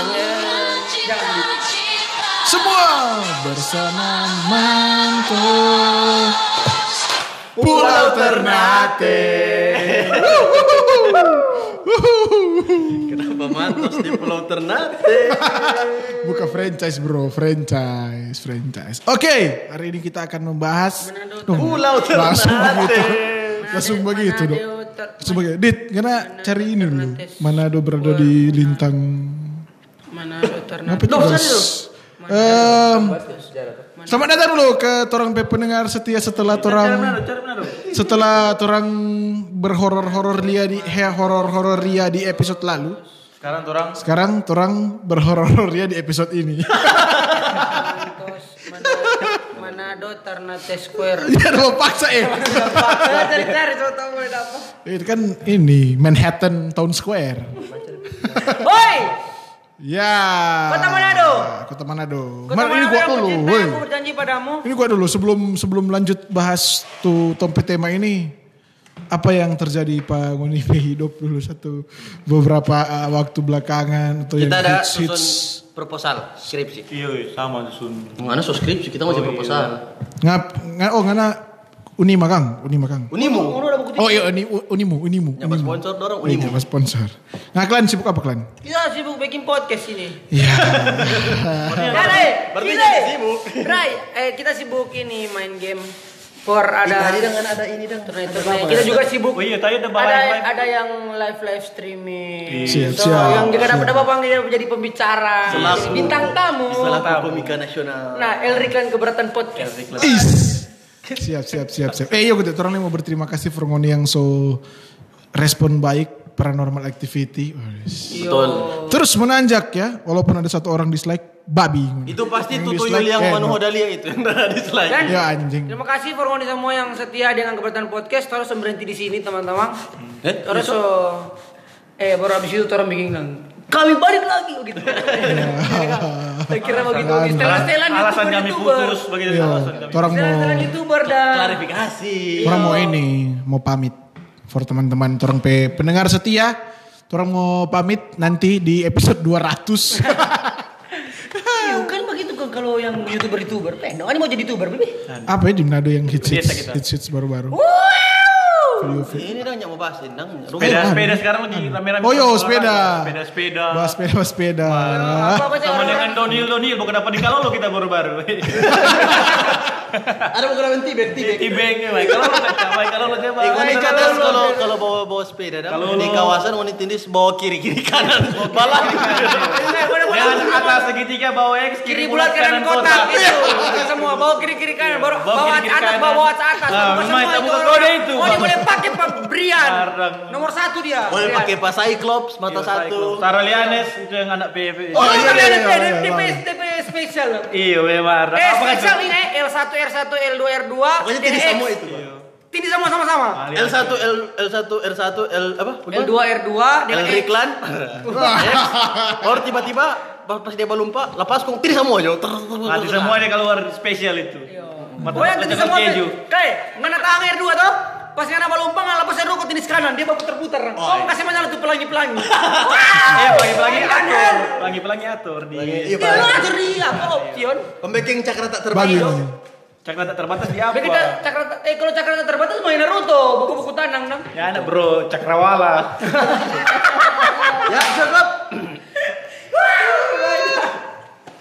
kangen. Semua bersenang-mantu Pulau Ternate. Kenapa mantos di Pulau Ternate? Buka franchise bro, franchise, franchise. Oke, hari ini kita akan membahas Duh, Pulau Langsung Ternate. begitu. Langsung begitu dong Langsung begitu. Dit, karena cari ini dulu. Manado berada di lintang Mana itu guys? Em, Selamat datang dulu ke torang pe pendengar setia setelah torang setelah torang berhoror-horor lia di he horor-horor ria di episode lalu. Sekarang orang Sekarang torang berhoror ria di episode ini. Manado Ternate Square. Ya mau paksa eh. Cari cari coba tahu apa. Itu kan ini Manhattan Town Square. Hoi, Ya. Kota Manado. Kota Manado. Mar- tahu ini gua dulu. woi. Aku berjanji padamu. Ini gua dulu sebelum sebelum lanjut bahas tuh topik tema ini apa yang terjadi Pak Ngoni hidup dulu satu beberapa uh, waktu belakangan atau yang Kita ada hits, hits. susun proposal skripsi. iya sama susun. Mana so skripsi kita masih proposal. ngap nga, oh ngana Unima Kang, Unima Kang. Unimu. Oh iya Uni, Unimu, Unimu. Unimu. sponsor dorong Unimu. Unimu. Iya, sponsor. Nah, kalian sibuk apa kalian? Kita sibuk bikin podcast ini. Iya. Ya, Ray. Berarti Ini. jadi sibuk. Ray, eh kita sibuk ini main game. For ada Tadi dengan ada ini dong. apa? Kita juga sibuk. Oh iya tadi ada ada ada yang live live streaming. Siap, so, siap, yang juga dapat dapat panggil jadi pembicara, Selaku- bintang tamu. Selaku komika nasional. Nah, Elrikan keberatan podcast. Is. Siap, siap, siap, siap. Eh, iya, gue orang mau berterima kasih for Ngoni yang so respon baik paranormal activity. Betul. Terus menanjak ya, walaupun ada satu orang dislike, babi. Itu pasti Yang tuh dislike, tuyul yang eh, Manu. Hodalia itu yang ada di slide. Dan Ya anjing. terima kasih for ngoni semua yang setia dengan keberatan podcast. Terus berhenti di sini teman-teman. Eh, Terus so, eh baru habis itu orang bikin kami balik lagi begitu. Saya kira begitu. Setelan-setelan Alasan kami YouTuber. putus begitu Iya, alasan kami. orang mau youtuber dan Klarifikasi. orang mau ini, mau pamit for teman-teman orang pe pendengar setia. Orang mau pamit nanti di episode 200. Iya, kan begitu kan kalau yang youtuber youtuber. Eh, no, ini mau jadi youtuber. Apa ya di Manado yang hits hits, hits baru-baru. Ini dong yang mau bahas ini dong. Sepeda sepeda sekarang lagi rame-rame. Oh, yo, sepeda. Sepeda sepeda. Bahas sepeda, bahas sepeda. Apa apa Sama dengan Donil Donil bukan dapat di kalau lo kita baru-baru. Ada bukan lawan tibek tibek. Tibeng ya, baik. Kalau lo coba, kalau lo coba. Eh, ngoni Kalau kalau kalau bawa bawa sepeda. Kalau di kawasan ngoni tindis bawa kiri kiri kanan. Balang. Yang atas segitiga bawa X, kiri bulat kanan kotak itu semua bawa kiri kiri kanan baru Bawa bawa atas bawa atas atas Semua memang itu kode itu. oh dia boleh pakai Pak Brian nomor satu dia Boleh pakai pas Cyclops mata satu. Sarah Lianes itu yang anak PV. oh iya, iya iya, iya iya, iya, DP iya. DP spesial Iya, memang. eh Apa spesial ini L1 R1 L2 R2 Pokoknya DX. semua itu. tindis sama sama sama L1 L L1 R1 L apa? L2 R2 L DX. Riklan. Or tiba-tiba pas dia balumpa lepas kong tiri semua aja. Nanti semua dia keluar spesial itu. Mata Pokoknya tindis lecakan semua keju. kayak ngana tangan R2 tuh pas ngana balumpang ngana lepas R2 ke tindis kanan dia baru putar-putar oh kasih mana tuh pelangi-pelangi Iya, pelangi-pelangi Kanan. atur. Pelangi-pelangi atur di Iya, atur dia apa option Pembaking cakra tak ini. cakra tak terbatas di apa? Kita cakra eh kalau cakra tak terbatas main Naruto, buku-buku tanang dong. Ya anak bro, cakrawala. Ya, cukup.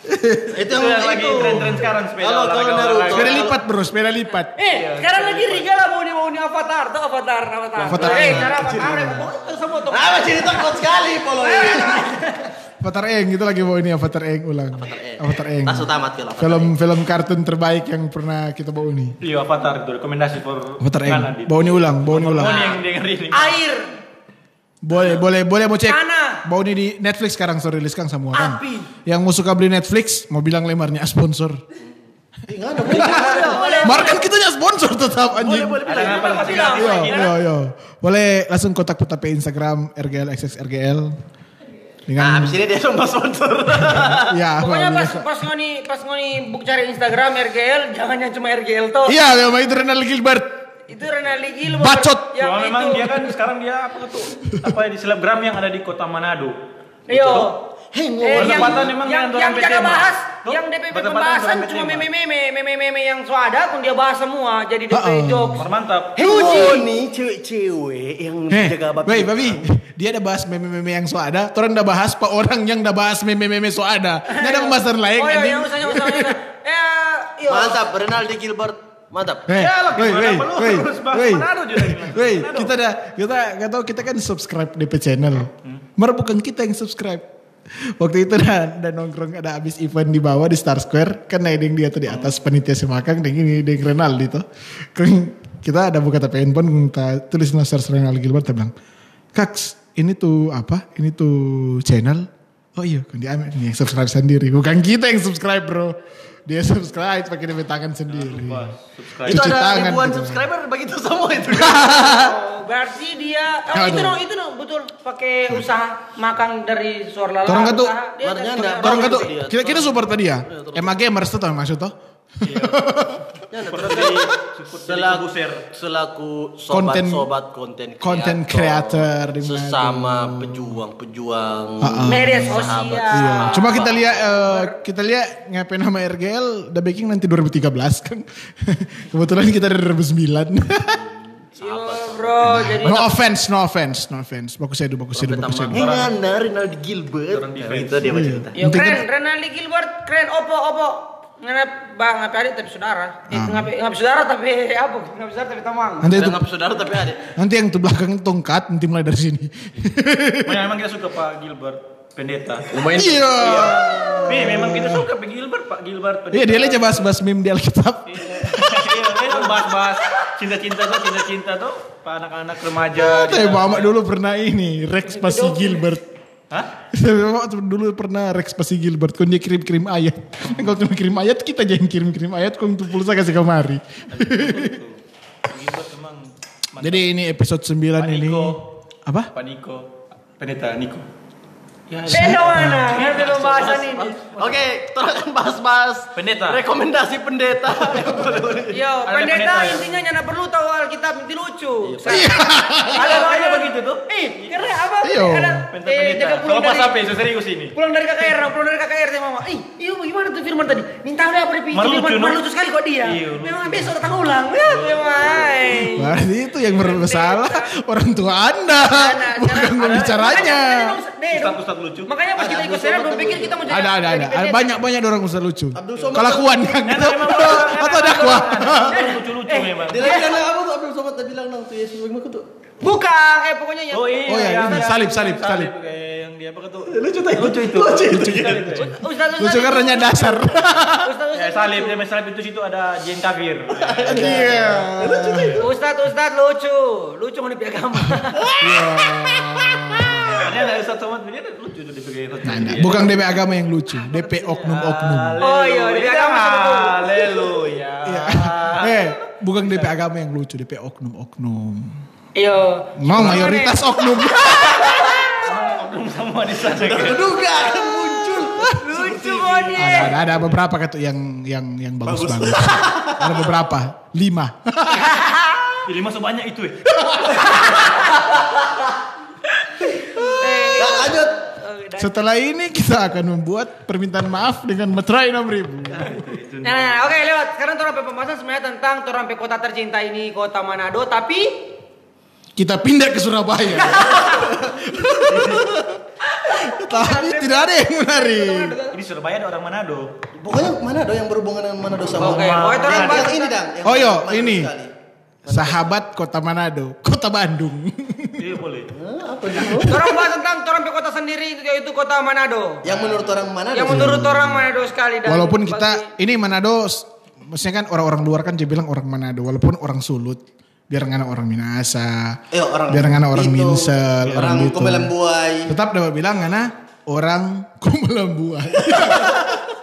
Itu yang Itu lagi itu. tren-tren sekarang sepeda Kalau kalau olahraga, Naruto. olahraga. Sepeda lipat bro, sepeda lipat. Eh, sekarang lagi Riga lah mau nih mau nih avatar tuh avatar avatar. Avatar. Eh, cara avatar mau itu semua tuh. Ah, cerita kuat sekali polo ini. Avatar Eng itu lagi bawa ini Avatar Eng ulang. Avatar Eng. Tas tamat ke lah. Film film kartun terbaik yang pernah kita bawa ini. Iya, Avatar itu rekomendasi for Avatar Eng. Bawa ini ulang, bawa ini ulang. Air, Boleh, boleh, boleh mau cek. Tanah. Bawa ini di Netflix sekarang sorry rilis Kang semua kan. Api. Yang mau suka beli Netflix mau bilang lemarnya sponsor. Enggak ada boleh. Mar kan kita nya sponsor tetap anjing. Ada apa lagi? Yo, yo, yo. Boleh langsung kontak kita pe Instagram RGL Nah, dengan abis ini dia sumpah sponsor. ya Pokoknya pas biasa. pas ngoni pas ngoni buk cari Instagram RGL, jangan yang cuma RGL tuh. Iya, memang itu Renal Gilbert. Itu Renali Gil Bacot. yang Cuma memang itu. dia kan sekarang dia apa tuh? Apa di selebgram yang ada di kota Manado. Yo. Hengok. Eh, yang, memang yang, yang orang jaga PTM. bahas, Tuh, yang DPP pembahasan cuma meme-meme, meme-meme yang so ada, pun dia bahas semua, jadi DP Uh-uh. jokes. Mantap. Oh, nih cewek-cewek yang Heh, jaga babi. woi babi, dia ada bahas meme-meme yang so ada, orang udah bahas pak orang yang udah bahas meme-meme so ada. Nggak ada pembahasan lain Oh iya, anjing. yang usah, yang usah, yang usah. Eh, iya. Mantap, Renaldi Gilbert. Mantap. Hei, Ya lah, woi, gimana woi, perlu woi, harus bahas. Manado juga Manado. kita ada, kita nggak tahu kita kan subscribe DP channel. Mar bukan kita yang subscribe. Waktu itu ada, ada nongkrong ada habis event di bawah di Star Square kan ada yang dia tuh di atas panitia semakang dan ini dengan Renaldi tuh. Kan kita ada buka tapi handphone kita tulis Nasar Renaldi Gilbert kita bilang, "Kaks, ini tuh apa? Ini tuh channel." Oh iya, kan dia yang subscribe sendiri. Bukan kita yang subscribe, Bro. Dia subscribe pakai DP tangan sendiri. Subscribe. Itu Cuci ada tangan ribuan gitu. subscriber begitu semua itu. Oh, berarti dia, oh, itu dong, itu dong, betul. Pakai usaha makan dari suara lala. Enggak- Orang kata Dia- kita kita support tadi ya. Emang gamers tuh maksud tuh. Ya, Seperti support dari selaku selaku Konten- sobat-sobat konten konten Manado. sesama pejuang-pejuang Ah, ah. Media sosial. Iya. Cuma kita lihat eh, kita lihat ngapain nama RGL udah baking nanti 2013 kan. Kebetulan kita dari 2009. Yo, bro, jadi no offense, no offense, no offense. Bagus edu, bagus edu, bagus edu. Ngana Rinaldi Gilbert. Itu dia macam kita. Yo keren, Renaldi Gilbert keren, opo opo. Ngana bang ngapain adik tapi saudara. Eh, ngapain ngapain saudara tapi apa? Ngapain saudara tapi tamang. Nanti itu, nggak saudara tapi ada. nanti yang tuh belakang tongkat nanti mulai dari sini. Memang memang kita suka Pak Gilbert Pendeta. Lumayan. Iya. Nih, memang kita suka Pak Gilbert, Pak Gilbert Pendeta. Iya dia aja bahas-bahas meme di Alkitab. Iya, memang bahas-bahas cinta-cinta tuh, cinta-cinta tuh, Pak anak-anak remaja. Tapi gitu. Mama dulu pernah ini Rex pasti Gilbert. Hah? Dulu pernah Rex pasti Gilbert. Kan dia kirim-kirim ayat. Kalau cuma kirim ayat kita jangan kirim-kirim ayat. Kalau untuk pulsa kasih kemari. Jadi ini episode 9 Pak ini. Apa? Pak Niko, Pendeta Niko. Ya, Beda mana? Ngerti pembahasan ini. Oke, kita akan bahas-bahas Pendeta. rekomendasi pendeta. Yo, pendeta pendeta, ya? intinya nyana perlu tahu Alkitab itu lucu. Iya. Ada ada begitu tuh. Eh, karena apa? Iya. Ada Pendeta eh, pendeta. jaga pulang Kalau pas dari sampai serius ini. pulang dari KKR, pulang dari KKR sama mama. Eh, iya gimana tuh firman tadi? Minta udah apa di Malu lucu, firman lucu sekali kok dia. Iya. Memang besok datang ulang. Ya, memang. Berarti itu yang bersalah orang tua anda. Nah, Bukan cara- pembicaranya. Ustaz-ustaz lucu. Makanya pas kita ikut serap, belum pikir kita mau jadi Ada, ada, ada. pendeta. Banyak-banyak orang usah lucu. Abdul Somad. Kelakuan kan. Enak memang. Atau ada kuah. Lucu-lucu memang. Dia lagi bilang apa tuh Abdul Somad dia bilang nang tuh Yesus bagaimana tuh. Bukan, eh pokoknya yang Oh iya, Oh iya, yang- ini yang- salib, salib, salib. kayak yang dia apa tuh? Lucu tuh. Lucu itu. Lucu itu. Ustaz, Lucu kan karena dasar. Ustaz, Ya salib, dia salib itu situ ada jin kafir. Iya. Ustaz, Ustaz lucu. Lucu mau agama. Ada lucu tuh host. Nah, nah, bukan DP agama yang lucu, DP oknum-oknum. Oh iya, di agama. Haleluya. Eh, bukan DP agama yang lucu, DP oknum-oknum. Iya. Mau mayoritas oknum. Semua di sana. kan. Duga akan muncul. Lucu Ada, dia. ada, ada beberapa kata yang yang yang bagus-bagus. ada beberapa, lima. Jadi masuk banyak itu eh. Nah, lanjut. Setelah ini kita akan membuat permintaan maaf dengan meterai 6000. Nah, nah, nah, oke lewat. Sekarang orang pembahasan sebenarnya tentang orang kota tercinta ini kota Manado, tapi Kita pindah ke Surabaya. Tapi tidak ada yang menarik. Ini Surabaya ada orang Manado. Pokoknya Manado yang berhubungan dengan Manado sama. Oke, orang yang, bahas yang ini dang. Oh yo, Manado ini. sekali. Sahabat kota Manado, kota Bandung. Iya boleh. Hah, apa dulu? orang bahas tentang orang kota sendiri itu yaitu kota Manado. Yang menurut orang Manado. Yang menurut orang Manado sekali dan Walaupun bagi- kita ini Manado, maksudnya kan orang-orang luar kan dia bilang orang Manado, walaupun orang Sulut. Biar ngana orang Minasa, Eh, orang biar ngana orang Bito, Minsel, orang Bito. Komelambuai. Tetap dapat bilang ngana orang Kumelambuai.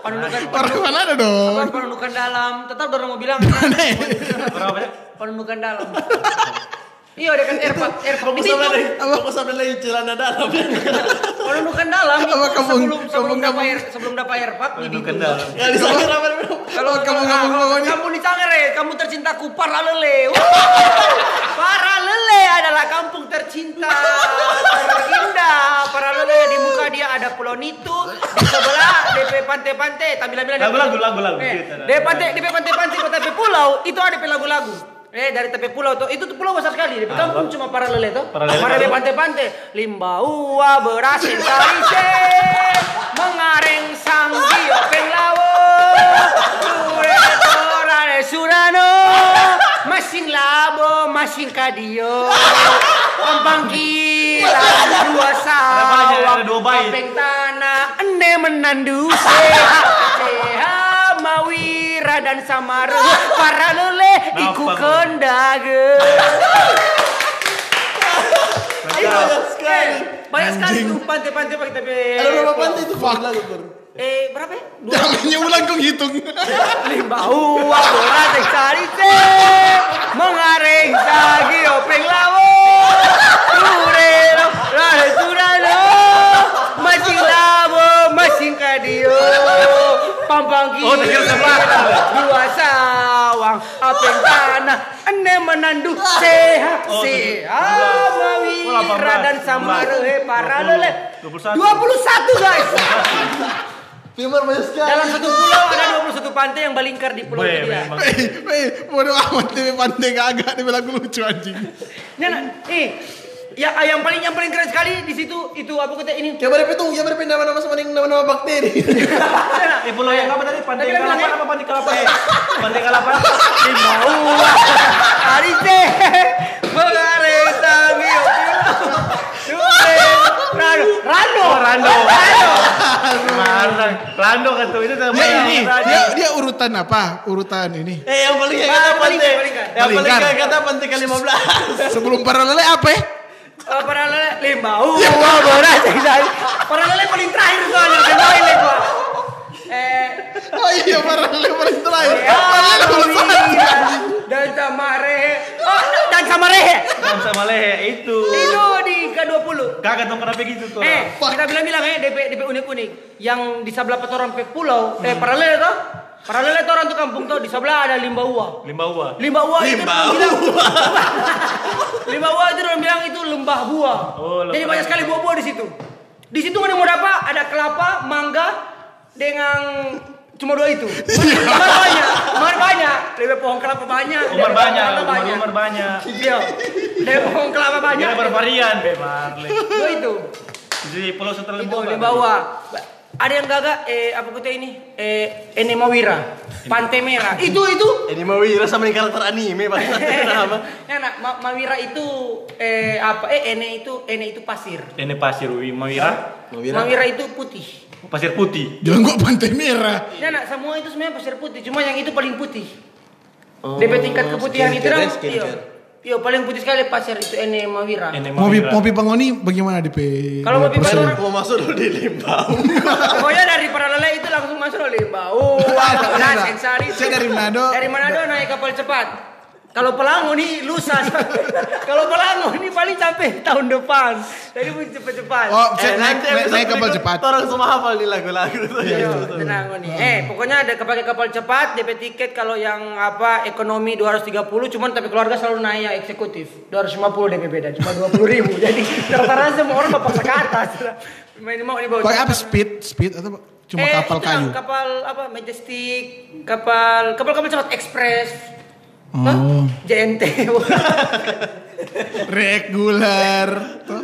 penundukan orang Manado dong. Bukan penundukan dalam, tetap orang mau bilang Orang apa ya? penundukan dalam. Iya, ada kan airport, airport di Fokus sama situ. lagi. Celana dalam. Penundukan dalam itu Apa kamu- sebelum sebelum kamu- dapat kamu- air sebelum dapat airport di Penundukan Bitu. dalam. Ya di sana apa Kalau kamu kamu ngomong ngomong ini. kamu di Cangere, kamu tercintaku Paralele. Wuh. Paralele adalah kampung tercinta terindah. Paralele di muka dia ada Pulau Nitu, di sebelah DP pantai-pantai, tampilan-tampilan. Lagu-lagu, lagu-lagu, Eh. DP pantai, DP pantai-pantai kota pulau, itu ada lagu-lagu. Eh dari tepi pulau tuh, itu tuh pulau besar sekali. Di kampung cuma para lele tuh. Para lele Para pantai-pantai. Limbaua berasin tarise, mengareng sanggi openg lawo. Ure torare surano, masing labo, masing kadio. Pembangkilan dua sawah, dua tanah, ende menandu sehat, sehat mawira dan samara, para lele iku kendage. Banyak sekali. Banyak sekali tuh pantai-pantai pakai tapi. Ada berapa pantai itu? Eh berapa ya? Dua Jangan ulang kau hitung. lima uang bola mengareng sagi openg lawo turano masing labo masing kadio pampang Oh, tegel sebelah. dua sawang apeng tanah? Ene menandu. Sehat. Oh, sehat. Mawira 18. dan samarehe para 20. lele 21. 21 guys. Filmer banyak sekali. dalam satu pulau ada 21 pantai yang balingkar di pulau. Weh, weh, bodoh amat TV pantai kagak dia lagu lucu anjing. Ya, nah, eh, ya yang paling yang paling keren sekali di situ itu apa kata ini? Coba DP tunggu, coba DP nama-nama sama nama-nama bakteri. Di pulau yang apa tadi? Pantai Kalapan eh. apa Pantai Kalapan? Pantai Kalapan. Mau hari teh mengareng tangi Rando, Rando, Oh, Rando. Rando. Rando kan tuh itu Dia namanya. ini, Rando. dia dia urutan apa? Urutan ini. Eh yang paling yang Ah, kata kan. Yang paling kata pantai ke 15. Sebelum para lele apa? ya? Oh, para lele limbau, wah berat sekali. Para lele paling terakhir soalnya kenalin gua. Eh, Oh iya para lele paling terakhir. ya, Para lele belum Mawira dan sama Rehe. Oh, dan sama Rehe. Dan sama lehe itu. Itu di ke-20. Kagak tahu kenapa gitu tuh. Eh, kita bilang-bilang ya DP DP unik-unik. Yang di sebelah petoran pe pulau, eh paralel toh? Paralel itu orang tuh kampung tuh di sebelah ada Limbaua. Limbaua. Limbaua itu Limbaua. orang bilang Limbaua itu orang bilang itu lembah buah. Oh, lembah. Jadi banyak sekali buah-buah di situ. Di situ mana mau dapat ada kelapa, mangga dengan cuma dua itu. Umar banyak, Umar banyak. Lebih pohon kelapa banyak. Umar lebih banyak, pohon kelapa umar banyak. Iya. Dari pohon kelapa banyak. Kira bervarian, Be Marle. Dua itu. Di pulau setelah Itu Limbaua. di bawah. Ada yang gagak eh apa kata ini? Eh Enemawira. Pantai Merah. Itu itu. Ini mau Wira sama yang karakter anime Pak. Nama. Ya, nak, Ma- Mawira itu eh apa? Eh Ene itu Ene itu pasir. Ini pasir Wi Mawira. Mawira. Mawira itu putih. Pasir putih. Jangan gua pantai merah. Ya nak, semua itu sebenarnya pasir putih, cuma yang itu paling putih. Oh, DP tingkat keputihan itu skincare, Iya, paling putih sekali pasir itu Ene Mawira. Mawira. mobil pengoni bagaimana di P? Kalau mobil persen? pengoni- Mau masuk dulu di Limbau. Pokoknya dari Paralele itu langsung masuk oleh bau. Ada, Nah, ada. sensari. Saya dari Manado. Dari Manado naik kapal cepat. Kalau Pelango nih lusa. Kalau Pelango ini paling sampai tahun depan. Jadi mesti cepat-cepat. Oh, Eh, naik, naik, naik kapal cepat. Orang semua hafal nih lagu-lagu tuh. Iya, tenang nih. Eh, pokoknya ada pakai kapal cepat, DP tiket kalau yang apa ekonomi 230 cuman tapi keluarga selalu naik yang eksekutif. 250 DP beda, cuma 20 ribu. Jadi rata-rata semua orang bapak ke atas. Main mau dibawa. Pakai apa speed? Speed atau cuma Eh, kapal kayu? Kapal apa? Majestic, kapal kapal kapal cepat ekspres. Oh. Hah? JNT. Regular. Tuh.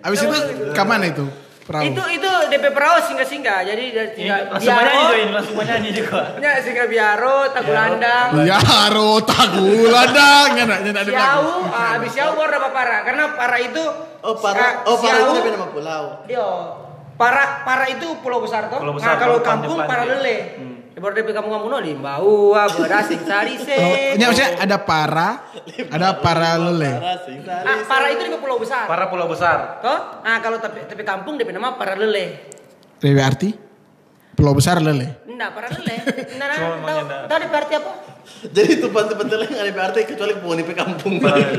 Habis itu ke mana itu? Perahu. itu itu DP perahu singgah-singgah. Jadi dari Ini singgah langsung menyanyi tuh ini, langsung menyanyi juga. Ya, singgah biaro, tagulandang. Ya rota guladang nyenak nyenak di belakang. Siau, ah, habis siau baru dapat para. Karena para itu Oh, para. Oh, para itu nama pulau. Yo, para para itu pulau besar toh. Pulau besar, nah, kalau kampung para lele. Hmm. Di baru DP kampung kampung no di bau, beras, sing sari se. Oh, ini maksudnya ada para, ada para lele. Ah, para itu di pulau besar. Para pulau besar. Toh? Nah, kalau tapi tapi kampung DP nama para lele. Dewi arti? Pulau besar lele. Enggak, para lele. Nah, Cuma tahu namanya enggak. tahu DP arti apa? Jadi itu pantai-pantai lain ada arti kecuali penghuni pe kampung.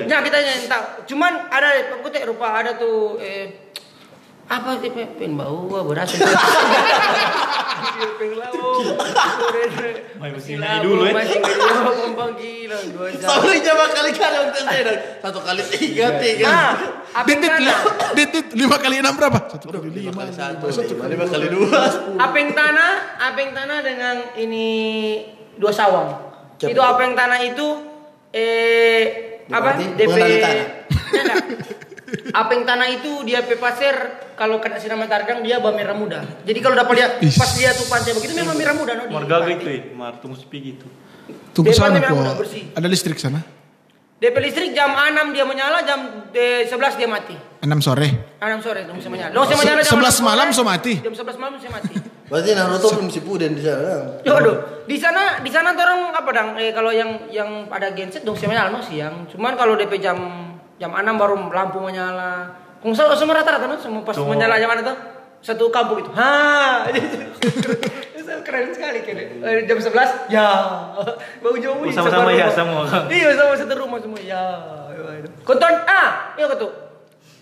Nah, kita yang tahu. Cuman ada aku teh rupa ada tuh eh apa sih pe pen bau beras. Ya. Sorry coba saya dong. Satu kali tiga, tiga. Nah, dit, dit, tanah. dit, dit, lima kali enam berapa? Satu kali Lima lima. kali satu, lima, lima kali dua. Apeng tanah, apeng tanah dengan ini dua sawang. Itu apeng tanah itu eh apa? DP. Apeng tanah itu dia pe pasir kalau kena sinar matahari dia bermerah muda. Jadi kalau dapat lihat pas dia tuh pantai begitu memang merah muda no, di Margaga pantai. itu ya, Martu Muspi gitu. Tunggu Dia sana kok. Ada listrik sana. DP listrik jam 6 dia menyala, jam eh, 11 dia mati. Enam sore. 6 sore dong bisa menyala. Dong bisa menyala jam 11 6 malam so mati. Jam 11 malam saya mati. Berarti Naruto belum si Puden di sana. Waduh, di sana di sana orang apa dang? Eh kalau yang yang ada genset dong saya menyala no siang. Cuman kalau DP jam jam 6 baru lampu menyala. Kung semua semua rata-rata no, semua pas menyala jam mana tuh? Satu kampung itu. Ha. Itu keren sekali. Eh, Jam 11 ya. Bau jauh Oh, sama-sama ya, semua. Iya, sama satu rumah semua ya. Konton ah, iya ketuk.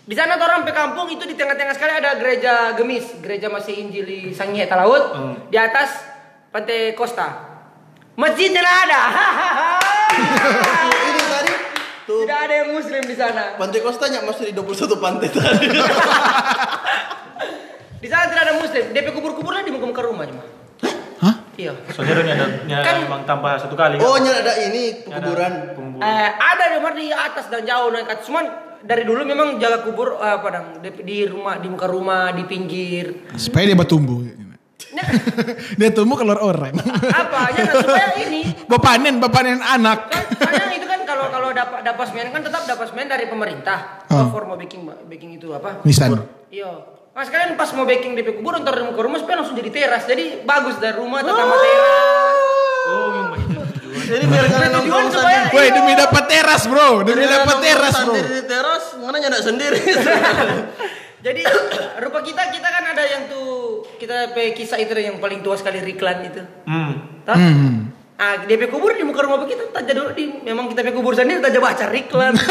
Di sana orang pe kampung itu di tengah-tengah sekali ada gereja Gemis, gereja masih Injili Sangihe Talaut. Hmm. Di atas pantai Costa. Masjidnya nggak ada. Tuh Tidak ada yang muslim di sana. Pantai Costa nyak masuk di 21 pantai tadi. Di sana tidak ada muslim. DP kubur-kuburnya di muka-muka rumah cuma. Hah? Iya. Soalnya ini ada ini ada Kan- memang tambah satu kali. Oh, kan? ada ini penguburan. Eh, ada di di atas dan jauh naik atas. Cuman dari dulu memang jaga kubur eh, apa dang di, di rumah di muka rumah di pinggir Supaya dia bertumbuh. Nah, dia tumbuh keluar orang. apa ya nah, supaya ini Bapanen, bapanen anak. kan kadang itu kan kalau kalau dapat dapat semen kan tetap dapat semen dari pemerintah Oh. for mau baking baking itu apa Nisan. iya Mas kalian pas mau baking DP kubur ntar di muka rumah supaya langsung jadi teras jadi bagus dari rumah tetap teras Oh, memang begitu. Jadi biar kalian nongkrong supaya sendiri. Woi demi dapat teras bro, demi dapat teras bro. Sendiri di teras, mana nyak sendiri. Jadi rupa kita kita kan ada yang tuh kita kisah itu yang paling tua sekali Riklan itu. Hmm. Tahu? Hmm. Ah, DP kubur di muka rumah kita tak dulu di memang kita kubur sendiri tak baca Riklan.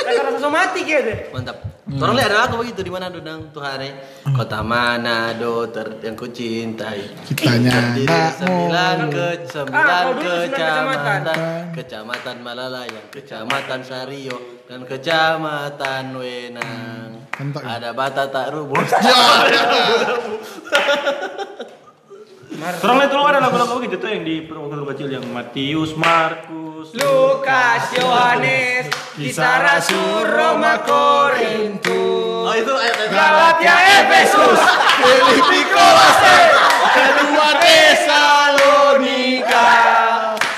Rasa rasa mati gitu. Mantap. Orang lihat ada lagu begitu di mana dudang tuh hari. Kota Manado ter yang ku cintai. Kitanya sembilan ke Ah, sembilan sembilan kecamatan. kecamatan. Malalayang, Kecamatan Sario, dan Kecamatan Wenang. Ya? Ada bata tak rubuh. Terus lihat dulu ada lagu-lagu begitu tuh yang di waktu kecil yang Matius, Markus, Lukas, Yohanes, kisah Rasul, Roma, Korintus, Oh itu ayat Galatia, Efesus, Filipi Kolose, kedua Tesalonika,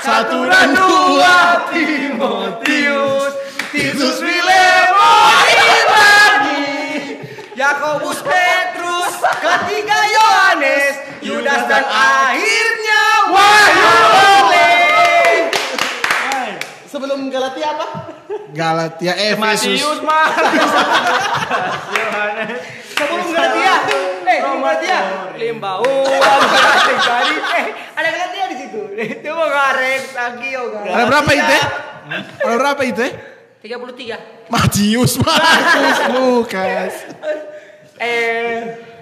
satu dan dua Timotius, Titus, Filemon, Ibrani, Yakobus, Petrus, ketiga Yohanes, Yudas dan akhirnya Wahyu. Sebelum Galatia apa? Galatia Efesus. Matius, Markus, Yohanes. Sebelum Galatia, eh sebelum Galatia, limba uang, Galatia tadi, eh ada Galatia di situ. Itu mau garek, Sagio, Ada berapa itu? Ada berapa itu? Tiga puluh tiga. Matius, Markus, Lukas. Eh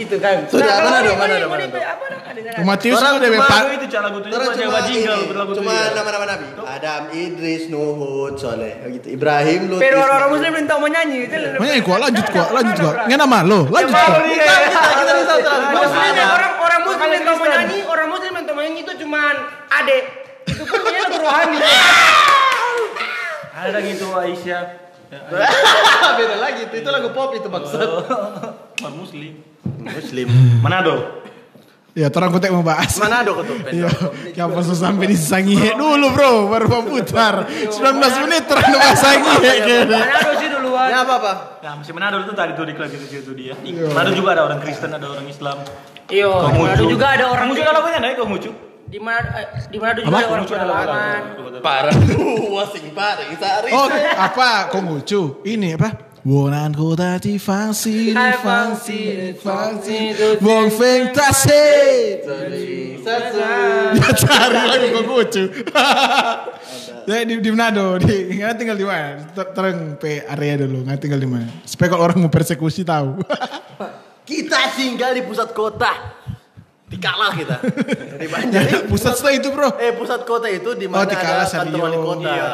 itu kan. Sudah, kalau mana dong, mana dong, mana dong? Apa dong? Ada sana. Matius Orang itu udah cuma- Pak. Lagu itu cak lagu tuh Orang Jawa cuma Jingle berlagu cuma iya. nama-nama Nabi. Adam, Idris, Nuhud, Soleh, gitu. Ibrahim, Lut. Pero orang-orang muslim minta mau nyanyi. itu lebih- Mana kuat lanjut Ada, kuat ada, lanjut ada, kuat. ada. Nggak nama lo, lanjut Kita, kita, ya, orang orang muslim yang mau menyanyi, orang muslim yang mau menyanyi itu cuman ade. Itu pun dia lagu rohani. Ada gitu Aisyah. Ya, Beda lagi, itu, itu lagu pop itu maksud. Umat Muslim. Muslim. Manado. Ya, orang kotek mau bahas. Manado kau tuh. Iya, yang pas sampai di Sangihe dulu bro, baru mau putar. 19 menit terang bahas Sangihe kayaknya. Manado sih duluan. Ya apa apa? Ya, masih Manado itu tadi tuh di klub itu itu dia. Manado juga ada orang Kristen, ada orang Islam. Iyo, di Manado juga ada orang Kamu juga lagunya naik Konghucu. di mana eh, di Manado juga ada orang ada pedalaman. Parah. Wah, sing parah. Oh, apa? Konghucu. Ini apa? Di fangsi, di fangsi. Wong feng tase. Ya cari lagu Konghucu. Ya di, di Manado, di nggak tinggal di mana? Ter- Terang pe area dulu, nggak tinggal di mana? Supaya kalau orang mau persekusi tahu. Kita tinggal di pusat kota. Di Kalah kita. Di Banjar. Ya, pusat setelah itu bro. Eh pusat kota itu di Oh, mana di Kala ada kantor wali kota. Iya.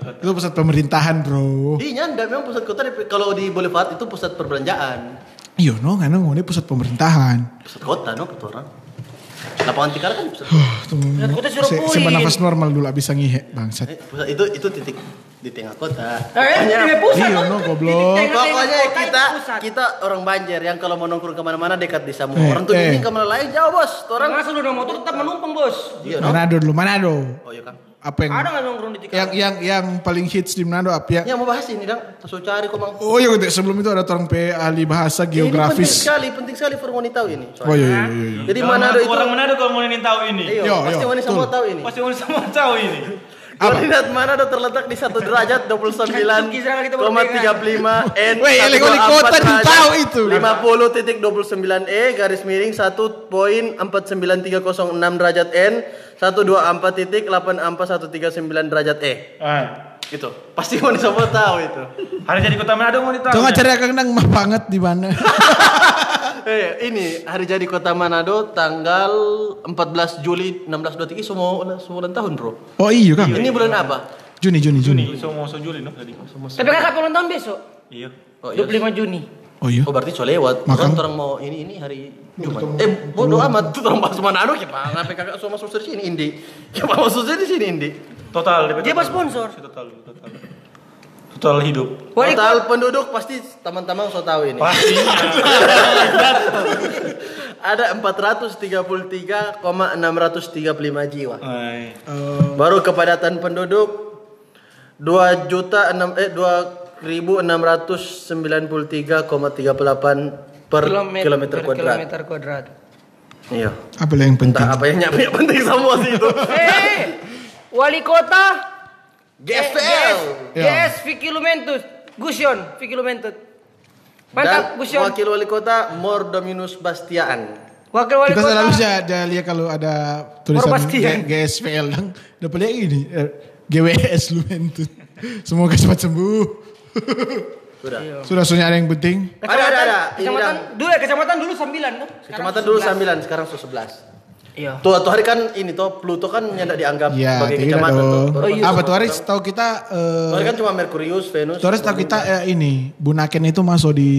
Kota. Itu pusat pemerintahan bro. Di Nyanda memang pusat kota kalau di Boulevard itu pusat perbelanjaan. Iya no, karena ini pusat pemerintahan. Pusat kota no kata orang. Lapangan Tikara kan pusat. Huh, kota suruh se-. Seba nafas normal dulu bisa ngihe bangsat. Eh, pusat itu itu titik di tengah kota. Eh, ini pusat. Iya, no, goblok. Pokoknya kita kita orang Banjar yang kalau mau nongkrong ke mana-mana dekat di Samu. Eh, orang tuh eh. ini ke mana lain jauh bos. Orang asal udah motor tetap menumpang bos. Iya no. Manado dulu, Manado. Oh iya kan. Apa yang Ada nggak nongkrong di yang yang yang paling hits di Manado apa ya? Ya mau bahas ini dong. Terus cari kok mang. Oh iya, sebelum itu ada orang ahli bahasa Ini penting geografis. sekali, penting sekali for wanita tahu ini. Oh iya iya iya. iya. Jadi Manado itu Orang Manado kalau mau ingin tahu ini. Iya, pasti wanita semua tahu ini. Pasti orang semua tahu ini. Koordinat Manado terletak di satu derajat 29,35 N. Weh, elek wali kota di tahu itu. 50 titik 29 E garis miring 1 poin 49306 derajat N 124 titik 84139 derajat E. Ah. Gitu. Pasti mau semua tahu itu. Hari jadi kota Manado mau ditahu. Nggak cari akang nang mah banget di mana? Eh, ini hari jadi Kota Manado tanggal 14 Juli 1623 semua semua ulang tahun, Bro. Oh iya kan? Ini bulan apa? Juni Juni Juni. Juni, semua so Juli no tadi. Tapi kakak ulang tahun besok. Iya. Oh, iya. 25 Juni. Oh iya. Oh berarti so lewat. Makan. Kan orang mau ini ini hari Jumat. Eh bodoh amat tuh orang bahas Manado kita ngapain kakak semua masuk di sini Indi. Kita masuk di sini Indi. Total DP Dia total. sponsor. Total, total. Total hidup. Wali Total penduduk pasti teman-teman so tahu ini. Pastinya. Ada 433,635 jiwa. Ay. Baru kepadatan penduduk 2 juta 6 eh 2693,38 per kilometer, kuadrat. Kilometer kuadrat. Iya. Apa yang penting? Entah apa yang nyampe yang penting semua sih itu. Eh, wali kota GFL. Ya. GS Vicky Lumentus. Gusion Vicky Lumentus. Mantap Dan Gusion. wakil wali kota Mor Dominus Bastiaan. Wakil wali Kita kota. selalu ada lihat kalau ada tulisan Forbastian. G- GSPL yang dapat lihat ini eh, GWS Lumentus. Semoga cepat sembuh. Sudah. Sudah sudah ada yang penting. Ada ada ada. Ini Kecamatan dulu ya, kecamatan dulu 9 tuh. Kecamatan dulu 9 sekarang so 11. Iya. Tuh, tuh hari kan ini tuh Pluto kan yang tidak dianggap Ya, sebagai tidak kecamatan tuh. Oh, iya. Apa masuk tuh hari tahu kita eh, Tuh hari kan cuma Merkurius, Venus. tuh hari tahu kita eh, ini Bunaken itu masuk di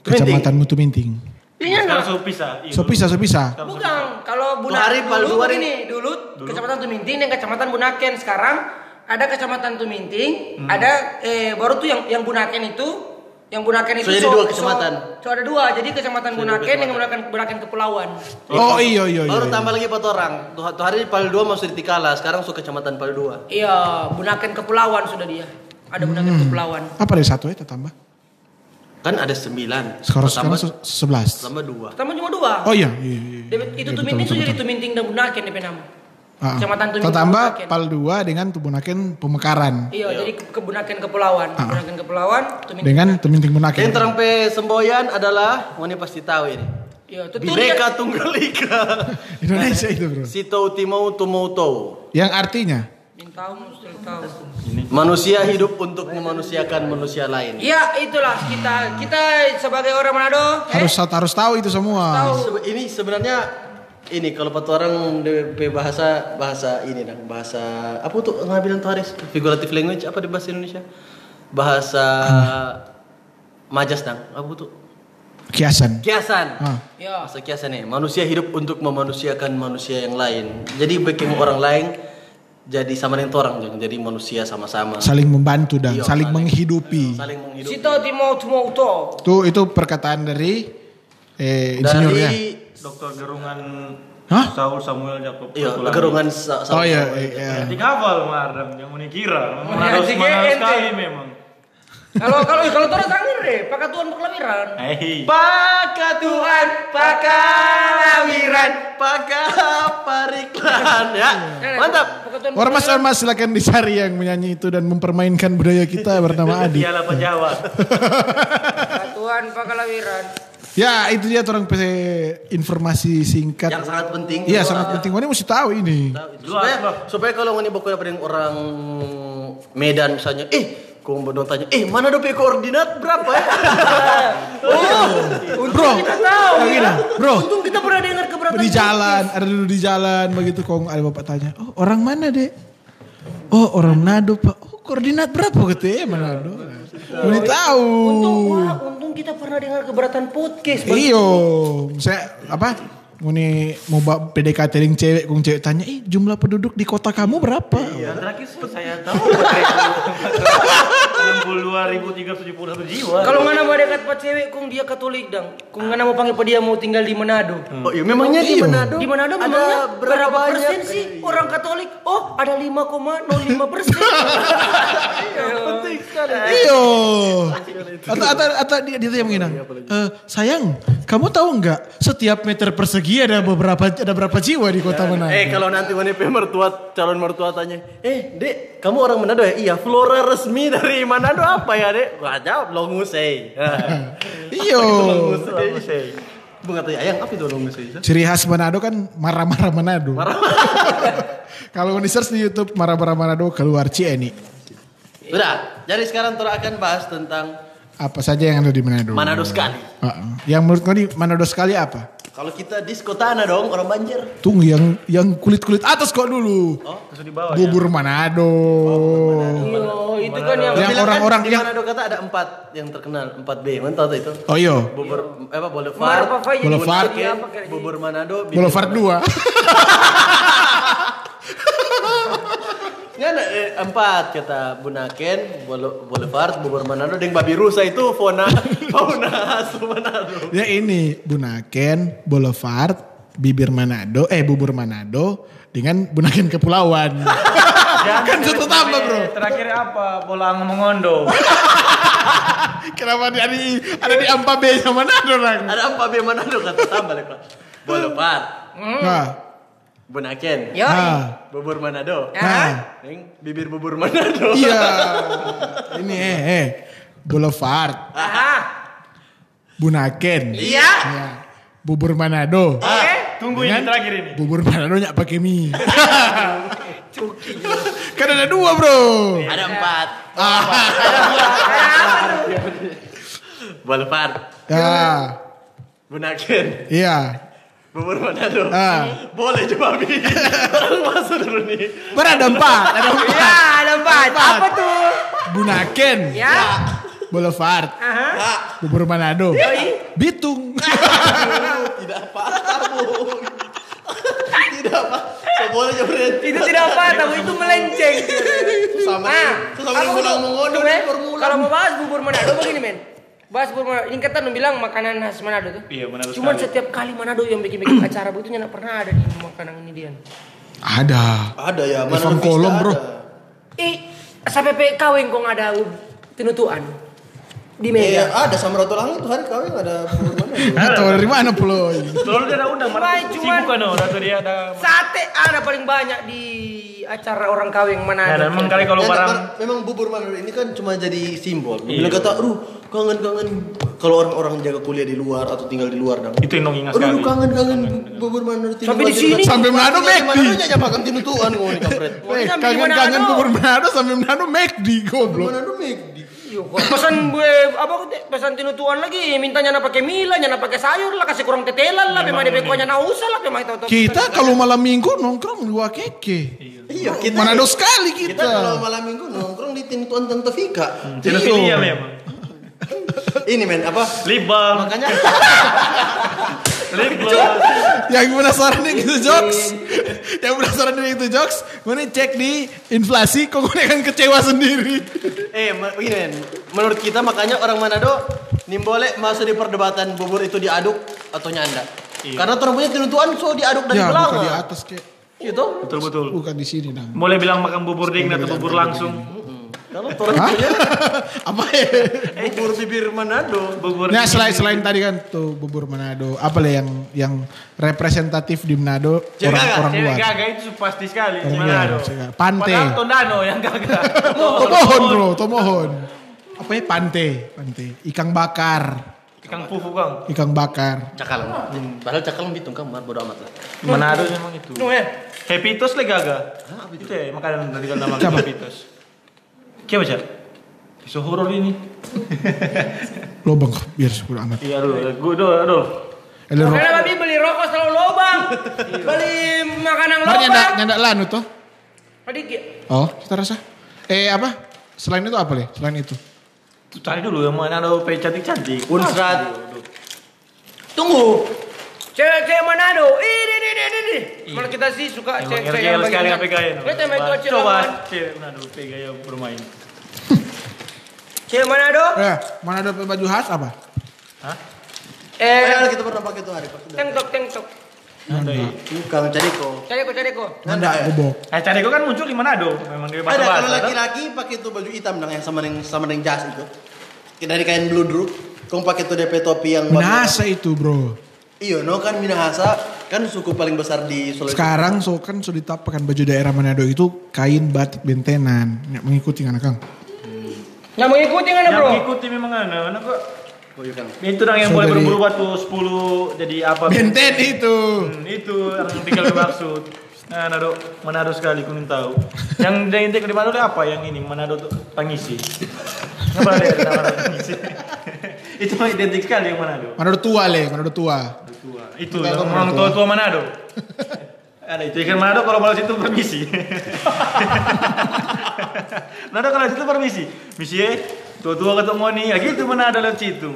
Kecamatan Mutu Minting. Iya so pisah. Iya. So bisa, so bisa. Bukan, kalau Tuh Bunak hari dulu hari- begini, dulu, kecamatan Tuminting dan kecamatan Bunaken. Sekarang ada kecamatan Tuminting, ada eh baru tuh yang yang Bunaken itu, yang Bunaken itu So, jadi dua kecamatan. So, so ada dua, jadi kecamatan Bunaken dengan Bunaken Bunaken Kepulauan. Oh iya iya iya. Baru iya. tambah lagi empat orang. Tuh, tuh hari Pal 2 masuk di Tikala, sekarang masuk kecamatan Pal 2. Iya, Bunaken Kepulauan sudah dia. Ada Bunaken Hmm. Kepulauan. Apa dari satu itu tambah? Kan ada 9. Sekarang tambah, sekarang se- sebelas. tambah 2. Tambah cuma dua. Oh iya iya. iya. Dia- itu Iya, Tuminting betul, sudah jadi betul, Tuminting dan Bunaken DP nama. Ah, Kecamatan Tambah Bunaken. Pal 2 dengan Tubunaken Pemekaran. Iya, jadi ke, ke Bunaken Kepulauan. Ah. Bunaken Kepulauan, Tuminting. Dengan Tuminting Bunaken. Yang terang pe semboyan adalah, Wani pasti tahu ini. Iya, itu dia- Bineka Tunggal Ika. Indonesia itu bro. Sito Timau Tumautou. Yang artinya Minta mesti tahu. Manusia hidup untuk memanusiakan manusia lain. Iya, itulah kita kita sebagai orang Manado eh, harus harus tahu itu semua. tahu ini sebenarnya ini kalau patu orang DP bahasa bahasa ini dong bahasa apa tuh nggak bilang tuh Haris figurative language apa di bahasa Indonesia bahasa majas dong apa tuh Kiasan. kiasan Ah. ya. bahasa kiasan nih manusia hidup untuk memanusiakan manusia yang lain jadi bikin orang lain jadi sama dengan orang Jeng. jadi manusia sama-sama Saling membantu dan Iya, saling saling. menghidupi. saling menghidupi Sito Timo. Tuh itu perkataan dari eh, insinyur ya. Dokter Gerungan Hah? Saul Samuel Jacob. iya Tulang. gerungan sa- Oh sama- iya, iya. Jadi hafal Mardam yang menikira. Memang Ya, harus sekali memang. Kalau kalau kalau tuh tangan deh, pakai tuan perlawiran. Hei. Pakatuan, pakalawiran, pakapariklan ya. Mantap. Pakai tuan Ormas ormas silakan dicari yang menyanyi itu dan mempermainkan budaya kita bernama Adi. Dialah Jawa. Tuan pakalawiran. Ya itu dia orang PC informasi singkat. Yang sangat penting. Iya sangat ada. penting. Wah, Ini mesti tahu ini. Supaya, supaya kalau ngoni baku dapat orang Medan misalnya, eh Kau mau tanya, eh mana dong koordinat berapa ya? Bro, kita tahu yang ya. ini, bro. Untung kita pernah dengar keberatan di jalan, ada dulu di jalan begitu kong ada bapak tanya, oh orang mana dek? Oh orang Manado pak. Oh koordinat berapa gitu ya Manado? Mau tahu. Untung, wah, untung kita pernah dengar keberatan podcast. Iyo, saya apa? Mau nih mau PDKT dengan cewek, kong cewek tanya, eh jumlah penduduk di kota kamu berapa? Yang terakhir saya tahu 62.371 jiwa. Kalau nggak mau dekat pak cewek, kong dia Katolik dang. Kong nggak mau panggil pak dia mau tinggal di Manado. Oh iya, memangnya di Iya. Manado? Di Manado ada memangnya berapa, berapa, banyak? persen sih orang Katolik? Oh, ada 5,05 persen. Penting sekali. Iyo. Atau atau atau dia dia yang menginang. "Eh, sayang, kamu tahu nggak setiap meter persegi ada beberapa ada berapa jiwa di kota Manado? Eh kalau nanti wanita mertua calon mertua tanya, eh dek kamu orang Manado ya? Iya, flora resmi dari Manado apa ya dek? Wah jawab Longusei. Iyo. Longusei. Tanya, ayang apa itu Longusei? Ciri khas Manado kan marah-marah Manado. Kalau di search di YouTube marah-marah Manado keluar Cieni. Sudah, jadi sekarang Tora akan bahas tentang Apa saja yang ada di Manado? Manado sekali. Heeh. Yang menurut kau di Manado sekali apa? Kalau kita di tanah dong, orang banjir. Tunggu yang yang kulit-kulit atas kok dulu. Terus di bawah ya. Bubur Manado. Yo, itu kan yang Yang Bilang orang-orang kan, di yang- Manado kata ada empat yang terkenal, empat B. Mana tahu itu? Oh iya. Bubur apa Boulevard, Boulevard. apa kayak Bubur Manado, Boulevard 2. Ya, eh, empat kata Bunaken, Boule- Boulevard, Bubur Manado, dengan Babi Rusa itu fauna fauna asli Manado. Ya ini Bunaken, Boulevard, Bibir Manado, eh Bubur Manado dengan Bunaken Kepulauan. kan satu tambah bro. Terakhir apa? Bola Mengondo. Kenapa ada di ada di Ampa B Manado orang? Ada empat B Manado kata tambah deh, Pak. Boulevard, Nah, Bunaken, Yo. nah, Bubur Manado, nah. Deng bibir bubur Manado. Iya. Ini eh eh Boulevard, Aha. Bunaken. Iya. Ya. Bubur Manado. Eh. Tunggu ini terakhir ini. Bubur Manado nyak pakai mie. kan ada dua bro. Ada empat. Boulevard, Ya, Bunaken, iya. Bubur Manado. Ah. Boleh coba bi. Orang masuk dulu nih. Berada empat, ada empat. Ya, ada empat. Apa tuh? Bunaken, Ya. Boulevard, Aha. Bubur Manado, Yoi. Bitung. Tidak apa-apa, Bu. Tidak apa. So boleh berhenti. Itu tidak apa, tahu itu melenceng. Sama Ah, sama apa tuh? mengondo Tuh, di eh, formula. Kalau mau bahas bubur Manado begini men. Bahas Manado. Ini kata bilang makanan khas Manado tuh. Iya, Manado Cuman sekali. setiap kali Manado yang bikin-bikin acara begitu nggak pernah ada di makanan ini dia. Ada. Ada ya, Farm Kolom, bro. Eh, sampai kawin kong ada tinutuan di Iya, meja. ada sama Ratu Langit tuh hari kawin ada bubur mana? Atau dari mana pulau ini? Selalu dia ada undang. Mana sibuk kan oh. Atau dia ada. Sate ada paling banyak di acara orang kawin Nah, Manado. dan memang kali kalau Ya, barang memang- memang bubur Manado ini kan cuma jadi simbol. Bila kata, aduh kangen-kangen kalau orang-orang jaga kuliah di luar atau tinggal di luar dong. itu yang nonging Aduh, sekali. aduh, kangen-kangen bubur Manado. Sampai di sini. Sampai Manado di McD. Manado aja makan tinutuan kampret. Pokoknya di kangen-kangen bubur Manado sampai Manado McD goblok. Manado McD. Kok pesan gue apa pesan tinutuan lagi mintanya na pakai mila, nyana pakai sayur lah, kasih kurang tetelan lah, memang di bekonya na usah lah, memang itu. Kita kalau malam minggu nongkrong di Wakeke. Iya, kita Manado sekali kita kita. kalau malam minggu nongkrong di tinutuan Tante. Tidak Iya. pilih ya memang. Ini men apa? Libam, Makanya libam. Yang penasaran dengan itu jokes. Yang penasaran dengan itu jokes. Mana cek di inflasi kok gue kan kecewa sendiri. eh ma- ini men, menurut kita makanya orang Manado nih boleh masuk di perdebatan bubur itu diaduk atau nyanda. Karena orang punya tinutuan so diaduk dari ya belakang. bukan di atas kek. Gitu. Betul betul. Bukan di sini nang. Boleh bilang makan bubur dingin atau bubur langsung. Kalau orang punya Apa ya? bubur bibir Manado. Bubur Nah selain selain tadi kan tuh bubur Manado, apa lah yang yang representatif di Manado Cewek orang orang Cewek luar. gagak itu pasti sekali. Orang Manado. cewek. Pante. Padahal Tondano yang gagak. Tomohon bro, tomohon. Apa ya pante, pante. Ikan bakar, Ikan fufu kang. ikan bakar. Cakal. Padahal cakal bitung kan bodo amat lah. Manado memang itu. No ya. Happy lagi gagak. Itu ya makanan dari kalau nama? Happy Siapa sih? Kisah horor ini. Lobang biar sepuluh amat. Iya, aduh, gue. Ele rokok. Karena babi beli rokok selalu lobang. beli makanan lobang. nyandak lanu tuh. Tadi Oh, kita rasa. Eh apa? Selain itu apa le? Selain itu. Tuh, Tadi dulu yang mana ada pe cantik-cantik. Unsrat. tunggu. Cewek-cewek Manado. Ini ini ini ini. Kalau kita sih suka cewek-cewek yang bagian-. Lihat yang itu aja Coba cewek Manado pe gaya bermain. Cewek Manado. Eh, mana ada baju khas apa? Hah? Eh, Eh, kita pernah pakai itu hari Pak. teng tok teng tok. Ada. ya? Bukan cari ko cari ko. Nyandak gobok. Eh, cari gue kan muncul di Manado. Memang dia Ada kalau laki-laki pakai itu baju hitam dong yang sama dengan sama dengan jas itu. Dari kain bludruk. Kau pakai itu DP topi yang. Minahasa itu bro. Iya, no kan Minahasa kan suku paling besar di Sulawesi. Sekarang so kan sudah ditapakan baju daerah Manado itu kain batik bentenan. Mengikuti kan Kang? Yang mengikuti kan Yang bro? mengikuti memang anak. Anak kok Oh, iya, itu dong yang So, boleh berubah tuh 10 jadi apa? Benten itu. Hmm, itu yang tinggal bermaksud. Nah, Manado, Manado sekali kuning tahu. Yang yang inti di Manado apa yang ini? Manado tuh tangisi. Apa ada yang tangisi? itu mah identik sekali yang Manado. Manado tua le, Manado tua. Tua. Itu yang orang Manado tua tua Manado. Ada itu ikan Manado kalau balas itu permisi. Manado kalau situ permisi. Misi eh, tua-tua ketemu nih, ya gitu Manado lewat situ.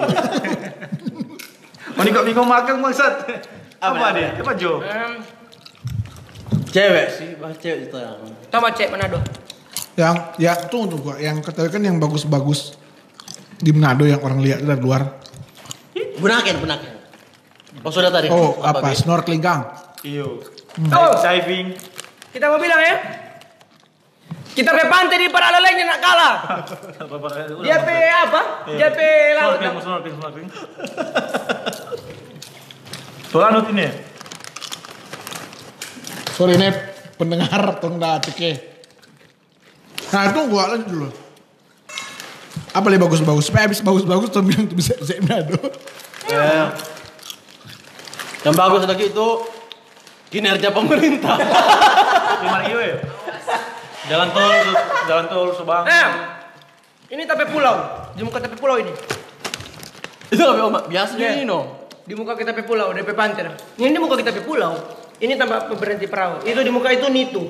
Mau kok bingung makan maksud. Apa, Apa, dia? Apa Jo? Cewek sih, bahas cewek itu yang. Sama cek Manado. Yang ya tunggu tunggu yang kata kan yang bagus-bagus di Manado yang orang lihat dari luar. Bunaken, bunaken. Oh, sudah tadi. Oh apa? Bi? Snorkeling Kang. Iyo. Oh. Diving. Kita mau bilang ya. Kita pe pantai di para lainnya nak kalah. Dia pe apa? Dia pe laut. Snorkeling, snorkeling, snorkeling. Soal anut ini. ya? Sorry nih pendengar tong dah ceke. Nah itu gua lanjut dulu. Apa lebih bagus-bagus? Supaya habis bagus-bagus tuh bilang tuh bisa bisa Manado. Eh, yang bagus lagi itu kinerja pemerintah. Lima ribu ya. Jalan tol, jalan tol Subang. Eh, ini tape pulau. Di muka tape pulau ini. itu apa Om? Biasa juga ini no. Di muka kita pe pulau, DP pantai. Ini di muka kita pe pulau. Ini tanpa berhenti perahu. Itu di muka itu nitu.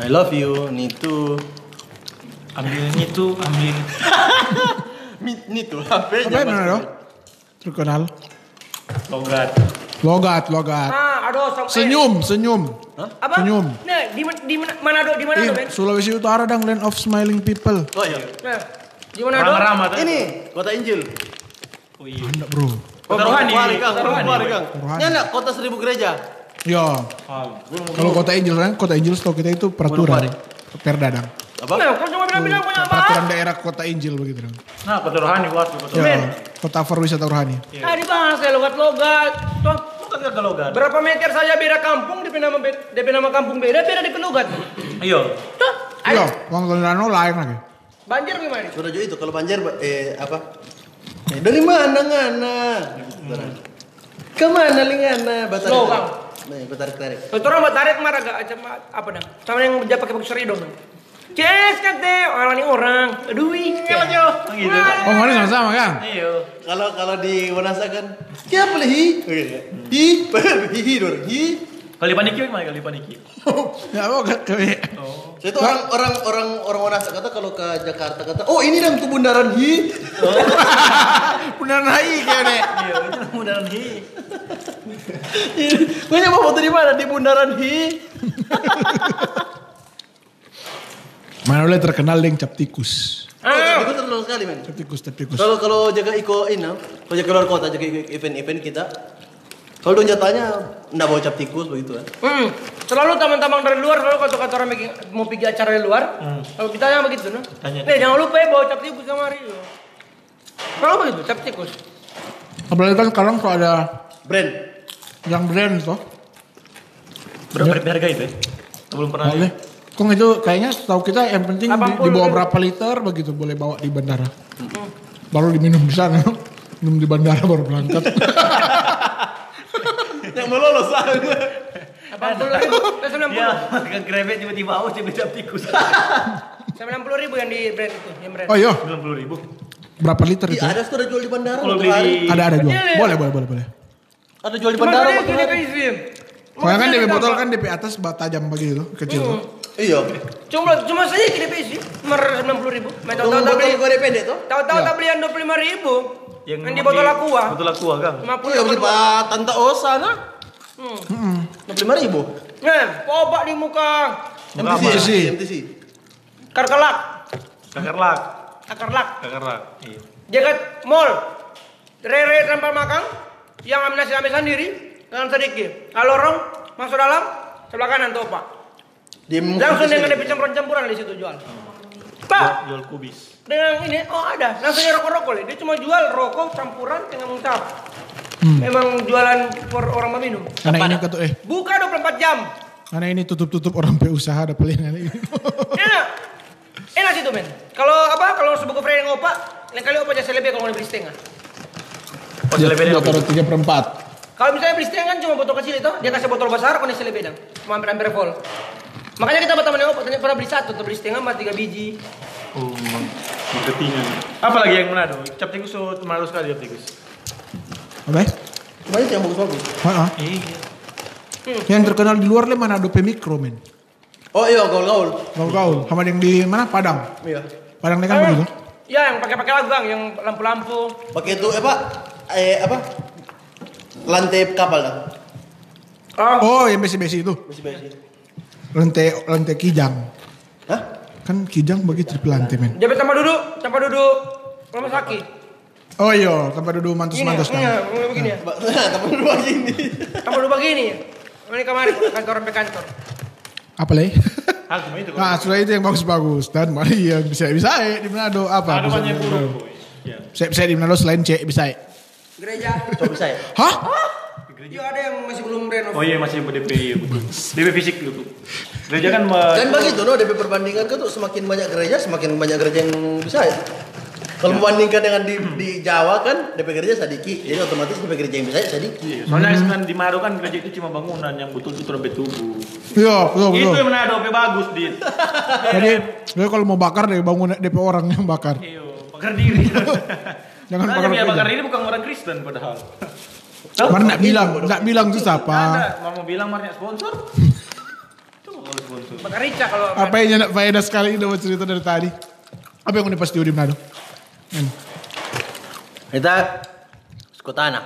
I love you, nitu. Ambil itu, ambil. Nitu, HP Apa yang? Terkenal. Logat. Logat, logat. Ah, aduh sama Senyum, senyum. Apa? Senyum. Nah, di mana- di mana Manado di Manado, Ih, men? Sulawesi Utara dang land of smiling people. Oh iya. Nah, di Manado. Rama-rama. Ini kota Injil. Oh iya. Anda bro. Kota rohani. Kota rohani. Kang. Rohani. Ya enggak, kota seribu gereja. Ya, kalau kota Angel kan, kota Angel setahu kita itu peraturan. Perda dang. Apa? Nah, kau cuma bilang-bilang punya apa? Peraturan daerah kota Angel begitu dang. Nah, kota rohani buat kota Ya, rohani. kota perwisata rohani. Ah, dibahas ya logat-logat. Tuh, Kota logat. berapa meter saja beda kampung, DP nama DP nama kampung beda, beda DP logat. Iya. Tuh, Iya, Tondano lain lagi. Banjir gimana? Sudah juga itu kalau banjir eh apa? Eh, dari mana ngana? Ke mana lingana? Batarik. Slow, Kang. Nih, batarik tarik. Tuh, orang mau tarik marah gak apa dah? Sama yang dia pakai pakai serido. Ces kate orang ini orang. Aduh, iya aja. Gitu. Oh, mana sama-sama kan? Iya. Kalau kalau di Wanasa kan, siapa boleh hi? Hi, hi, hi, dor, hi. Kali paniki gimana kali paniki? Ya, apa kan? Saya itu orang orang orang orang Wanasa kata kalau ke Jakarta kata, oh ini dong tuh bundaran hi. Beneran hai kayak deh. Iya, itu mudahan hi. Gue nyoba foto di mana? Di bundaran hi. Mana boleh terkenal dengan cap tikus. Oh, itu terkenal sekali men. Cap tikus, cap tikus. Kalau kalau jaga iko ini, kalau jaga keluar kota jaga event-event kita, kalau dong jatahnya nggak bawa cap tikus begitu kan? Hmm. Selalu teman-teman dari luar selalu kata kata orang bikin- mau pergi acara di luar. Kalau kita yang begitu, no? Tanya. Nih jangan lupa ya bawa cap tikus kemari. Kalau begitu cap tikus. Apalagi kan sekarang tuh ada Brand. yang brand tuh. Berapa harga itu ya? Belum pernah. Boleh. Kong itu kayaknya setahu kita yang penting di, 80 di bawah ribu. berapa liter begitu boleh bawa di bandara. Baru diminum di sana. Minum di bandara baru berangkat. Yang melolos Apa puluh ribu? Sembilan Iya, puluh. makan krevet tiba-tiba aus cap tikus. Sembilan puluh ribu yang di brand itu, yang brand. Oh iya, 90 ribu. berapa liter Iya, itu? ada sudah jual di bandara Kalau beli Ada ada jual. Ya? Boleh boleh boleh boleh. Ada jual di Cuma bandara. Soalnya kan DP botol kan DP atas tajam begitu, kecil. tuh. Iya. Cuma cuma saya gini isi. Mer sembilan puluh ribu. Main tahu-tahu Tunggu tak beli. gede pendek tuh. Tahu-tahu Iya. tak belian dua puluh lima ribu. Yang, di botol aqua. Botol aqua, Kang. Lima puluh Iya, beli Pak Tante Osa nah. Hmm. Enam lima ribu. Nah, kobak di muka. MTC. MTC. MTC. Karkelak. Kakarlak. Akarlak. Kakarlak. Iya. Jagat mall. Rere tanpa makan. Yang ambil nasi ambil sendiri. Dengan sedikit. Kalau orang masuk dalam. Sebelah kanan tuh pak. Dia Langsung dengan ada campuran-campuran di situ jual. Pak, Jual kubis. dengan ini oh ada. Langsung rokok-rokok dia cuma jual rokok campuran dengan mengtap memang jualan for orang meminum Karena ini ketuk eh, buka 24 jam. Karena ini tutup-tutup orang pe usaha ada pelingan ini. enak. Enak sih tuh men. Kalau apa? Kalau sebuah friend ngopak lain kali opa jasa lebih kalau mau beli setengah Oh, apa? taruh tiga perempat. kalau misalnya beli setengah kan cuma botol kecil itu dia kasih botol besar kau nasi lebih dong cuma hampir hampir full makanya kita berteman dengan opa tanya pernah beli satu atau beli setengah mah tiga biji Oh, marketingnya. Apa lagi yang Manado? Cap tikus so Manado sekali cap tikus. Apa? ya? Banyak yang bagus-bagus. Ah. Iya. Yang terkenal di luar le mana ada pe mikro men. Oh iya, gaul-gaul. Gaul-gaul. Sama yang di mana Padang. Iya. Padang le kan begitu. ya yang pakai-pakai lagu Bang, yang lampu-lampu Pakai itu apa? Eh apa? Lantai kapal dah. oh Oh, yang besi-besi itu. Masih Lantai lantai kijang. Hah? Kan kijang begitu di lantai men. Dia tempat duduk, tempat duduk rumah sakit. Oh iya, tempat duduk mantus-mantus ya, kan. ya, begini ya. Temen lu gini. Tempat duduk begini. Ini kemarin kantor sampai kantor. Apa cuma itu. Nah, sudah itu yang bagus-bagus dan mari yang bisa bisa eh di Manado apa? Ada banyak. Iya. Saya bisa di Manado selain C bisa. eh. Gereja. Coba bisa ya? Hah? Iya ada yang masih belum renov. Oh iya masih DP iya. DP fisik dulu. Gereja kan Dan begitu no, DP perbandingan kan tuh semakin banyak gereja, semakin banyak gereja yang bisa ya. Kalau membandingkan dengan di, di Jawa kan DP gereja sedikit, jadi otomatis DP gereja yang bisa ya sedikit. Iya, Soalnya kan di Manado kan gereja itu cuma bangunan yang betul-betul sampai tubuh. Iya, betul Itu betul. yang Manado sampai bagus, Dit. Jadi, jadi kalau mau bakar deh bangun DP orang yang bakar. Iyo, bakar diri. Jangan Nah, bakar yang gereja. bakar ini bukan orang Kristen padahal. Mar nggak bilang, nggak bilang tuh siapa. Mau bilang marnya sponsor. Itu mau sponsor. Bakar rica kalau Apa yang nak faedah sekali udah mau cerita dari tadi. Apa yang udah pasti di Manado? Hmm. Kita suku tanah.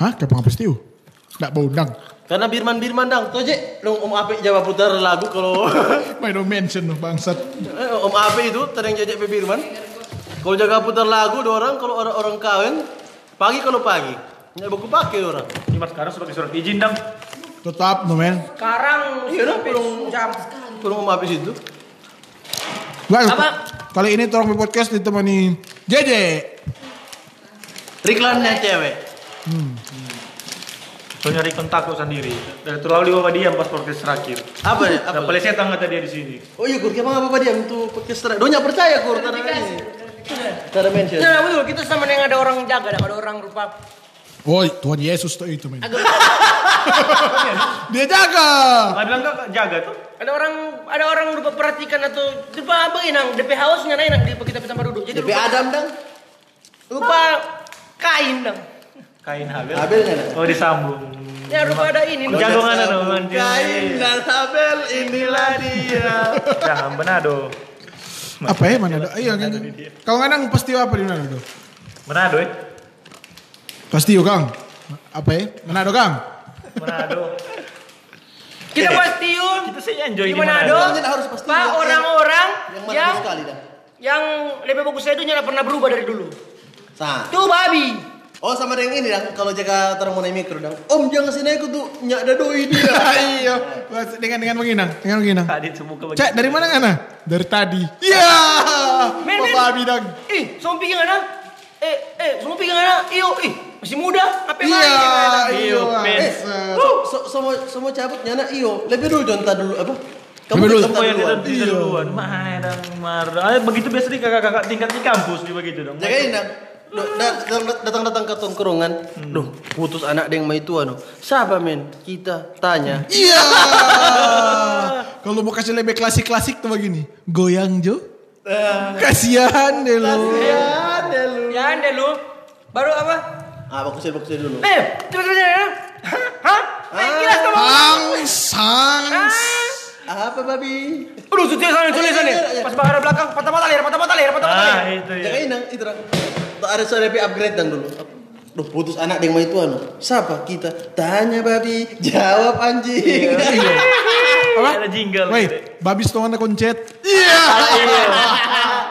Hah? Kayak pengapis tiu? Nggak mau undang. Karena Birman Birman dang, tuh aja dong Om Ape Jawa putar lagu kalau Main no mention bangsat. Eh, Om Ape itu terang jajak Pe Birman. Kalau jaga putar lagu dua orang kalau orang orang kawin pagi kalau pagi. Nggak baku pakai orang. Ini mas sekarang sebagai surat izin dam. Tetap no men. sekarang Iya sampai belum- jam. Kalau Om Ape itu. Guys, Apa? kali ini Torong Podcast ditemani JJ. Riklannya cewek. So nyari kontak kok sendiri. Dan terlalu bawa diam pas podcast terakhir. Apa ya? Apa? Apa pelesetan kata dia di sini. Oh iya kur, ke mana apa dia untuk podcast terakhir? Donya percaya kur, tanda ini. Tanda mention. Nah, betul kita sama dengan ada orang jaga, ada orang rupa Oh, Tuhan Yesus tuh itu men. Dia jaga. Nggak bilang kak jaga tuh. ada orang ada orang lupa perhatikan atau lupa apa inang DP hausnya nah inang di kita tempat duduk jadi DP lupa, Adam dang. lupa kain dong Kain Habel. Abelnya dah. Oh disambung. ya lupa ada ini dong. Jago mana dong? Kain dan Abel inilah dia. Jangan Manado. Apa ya Manado? Iya kan. Kau ngadang pasti apa di Manado? Manado eh. Pasti yuk Kang. Apa ya? Manado Kang. Manado. kita pastiin Kita sih enjoy di Manado Manado. Harus pasti pak orang-orang Yang mana yang sekali dah. yang lebih bagus saya itu nyala pernah berubah dari dulu Sah. tuh babi Oh sama dengan ini dang, kalau jaga terang mau naik mikro dang. Om jangan sini aku tuh nyak ada doi dia. Iya. Dengan dengan menginang, dengan menginang. Tadi semuka bagi. Cek dari mana Ngana? Dari tadi. Iya. Men, men. Bapak bidang. ih semua pikir mana eh eh semua pikir mana iyo ih masih muda apa yang Iya. ya, kan? Iyo, Iya. Eh, so, so, semua semua cabut nyana iyo. Lebih dulu jonta dulu apa? Lebih dulu. Oh yang duluan. duluan. Mana dong mar. Ah, begitu biasa di kakak-kakak tingkat di kampus di begitu dong. Jagain dang. Do- da- datang- Datang-datang ke tongkrongan. Duh, putus anak dengan mai tua no. Siapa men? Kita tanya. Iya. Kalau mau kasih lebih klasik-klasik tuh begini. Goyang Jo. Kasihan deh lo. Ya, deh lu. Ya ande lu. Baru apa? Ah, bakusin bakusin dulu. Eh, coba coba ya. Hah? Eh, gila sama. Hangs, hangs. Apa babi? Aduh, sudah sana tulis sana. Pas bakar belakang, patah patah lir, patah patah lir, patah patah Ah, lir. itu ya. Jangan inang itu dong. Ada lebih upgrade dan dulu. Duh, putus anak dengan mai tua no. Siapa kita? Tanya babi, jawab anjing. Apa? Ada jingle. Wait, babis tuh anak koncet. Iya. Iya.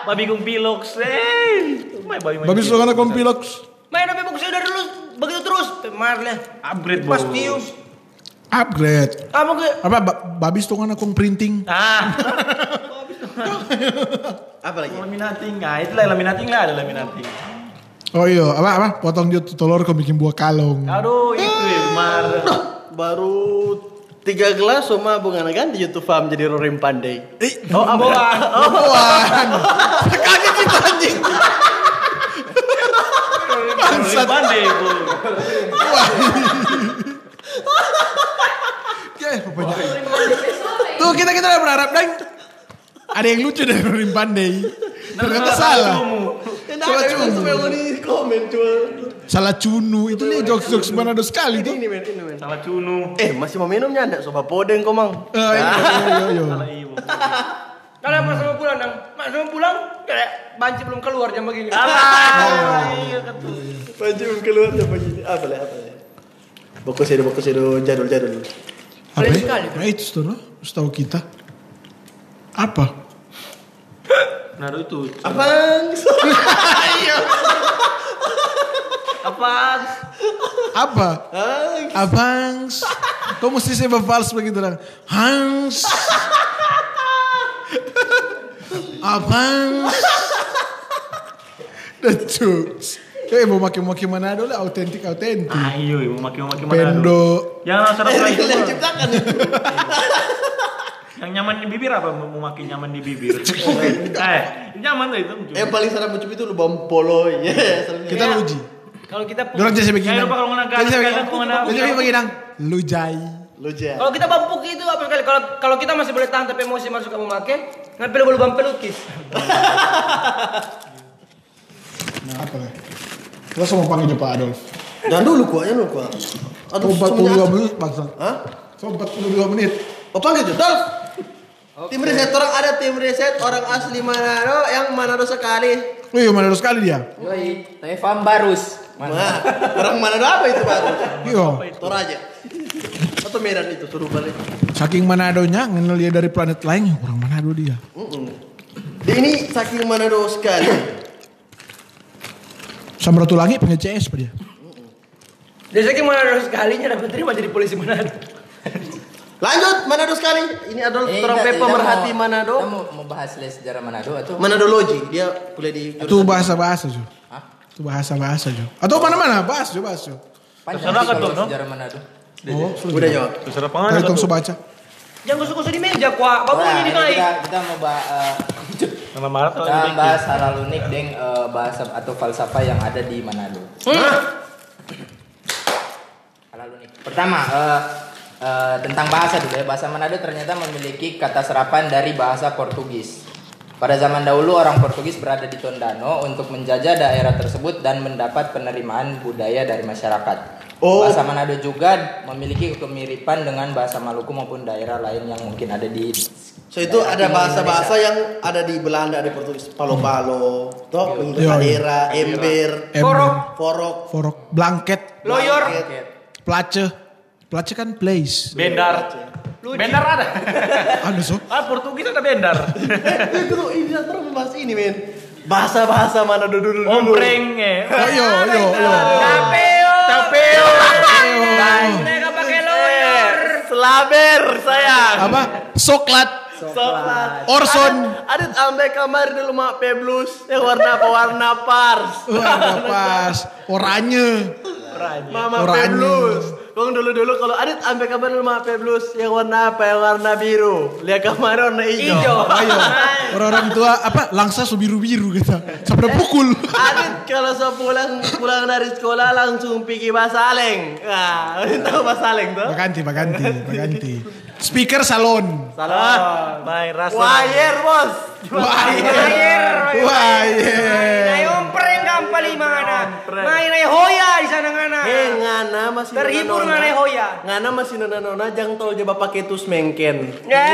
Babi kung piloks. Eh. Babi Babis tuh anak kompiloks. Main apa bagus udah dulu begitu terus. Marle. Upgrade Pas bos. view. Upgrade. Kamu ke Apa ba- babis tuh anak kong printing. Ah, Apa lagi? laminating. Ah, itulah laminating lah ada laminating. Oh iya, apa apa? Potong dia telur kau bikin buah kalong. Aduh, itu ya, Mar. Baru tiga gelas sama bunga ganti YouTube farm jadi Rorim Pandai. Oh, amboan. Oh, Buan. Kaget kita anjing. Bangsat. pandai, Bu. Ya, pokoknya. Tuh kita kita udah berharap dan ada yang lucu dari Rorim Pandai. Ternyata salah. Salah cunu. di komen cuma Salah cunu. Itu nih jokes jokes Manado sekali tuh. Salah cunu. Eh, masih mau minumnya enggak? Soba podeng kok, Mang. Eh, iya, iya, iya. Kalian pas mau pulang dong. Mau pulang kayak banci belum keluar jam begini. Alah, iya ketu. Baju keluar apa gini? Apa lah, apa lah. Bokus itu, bokus itu jadul-jadul. Apa Keren ya? sekali. Nah itu tuh, no? setahu kita. Apa? Nah, itu. Abang. Apa? Apa? Abangs. Kau mesti saya fals begitu lang. Hans. Abangs. The jokes. Eh mau maki-maki Manado lah, autentik autentik. Ayo, mau maki mau maki mana? Pendo. Yang serap Eh, lagi. yang ciptakan itu. Yang nyaman di bibir apa? Mau makin nyaman di bibir. eh, nyaman tuh itu. Yang paling serem mencubit itu lubang polo. Ya. Kita lu uji. Kalau kita Dorang jadi begini. Kayak kalau kalau ngena- begini. Jadi begini. Lu jai. Lu ja. kalau kita bapuk itu apa sekali? Kalau kalau kita masih boleh tahan tapi emosi masuk kamu make, ngapain boleh lubang pelukis? Nah apa lah? Kita semua panggil Pak Adolf. Jangan dulu kuah, jangan dulu kuah. Aduh, Oh, 42 semuanya- menit bangsa. Hah? So 42 menit. Oh panggil tuh, Dolf. Tim riset orang ada tim riset orang asli Manado yang Manado sekali. Oh iya Manado sekali dia. Yoi, Tevam Barus. Nah, orang Manado apa itu baru? Iya. Toraja. Atau Medan itu suruh balik. Saking Manadonya ngenal dia dari planet lain, ya, orang Manado dia. Dia ini saking Manado sekali. Samratulangi pengen CS pak dia. Dia saking Manado sekalinya dapat terima jadi polisi Manado. Lanjut Manado sekali. Ini adalah Eh, orang kita- Pepe mau- merhati Manado. Kita mau, mau bahas les sejarah Manado atau? Manadologi. Dia kuliah di Itu bahasa-bahasa Jo. Hah? Itu bahasa-bahasa Jo. Atau mana-mana bahas Jo, bahas Jo. Panjang Terserah kan no? sejarah Manado. Oh, Udah jawab. Terserah Kita pengen. hitung sebaca. Jangan gosok-gosok di meja, kuah. Bapak ini ini naik. kita, kita mau bahas, Nama marah tuh. kita bahas hal-hal unik deng eh, bahasa atau falsafah yang ada di Manado. Hal-hal unik. Pertama, eh, eh, tentang bahasa dulu ya. Bahasa Manado ternyata memiliki kata serapan dari bahasa Portugis. Pada zaman dahulu orang Portugis berada di Tondano untuk menjajah daerah tersebut dan mendapat penerimaan budaya dari masyarakat. Oh. Bahasa Manado juga memiliki kemiripan dengan bahasa Maluku maupun daerah lain yang mungkin ada di So itu ada bahasa-bahasa Indonesia. yang ada di Belanda, di Portugis. Palo-palo, toh, bentuk Iya, iya. kadera, ember. Forok. forok, Forok, blanket, Loyor. place. Place kan place. Bendar. Bendar ada. Ada so. Ah, Portugis ada bendar. Itu ini terus membahas ini, men. Bahasa-bahasa mana dulu dulu. Ompreng iya, iya, iya. Tapeo. Mereka pakai loyor. Selaber sayang. Apa? Soklat. Soklat. Orson. Adit ambil kamar dulu mak peblus yang warna apa warna pars. Wah, ada pas. Oranye. Mama Oranye. peblus. Kong dulu-dulu kalau Adit ambil kabar rumah HP Blues yang warna apa? Yang warna biru. Lihat kamar warna hijau. Hijau. Ayo, orang-orang tua apa langsa so biru-biru kita. Sampai pukul. Adit kalau saya pulang pulang dari sekolah langsung pergi Basaleng. Nah, tahu Basaleng tuh? Baganti, baganti, baganti. Speaker salon. Salah. Main rasa. Wire bos. Wire. Wire. Ompreng gampang lima ngana. Main ayo hoya di sana ngana. Eh ngana masih Terhibur ngana hoya. Ngana masih nona-nona jang tol coba pakai tus mengken. Ya.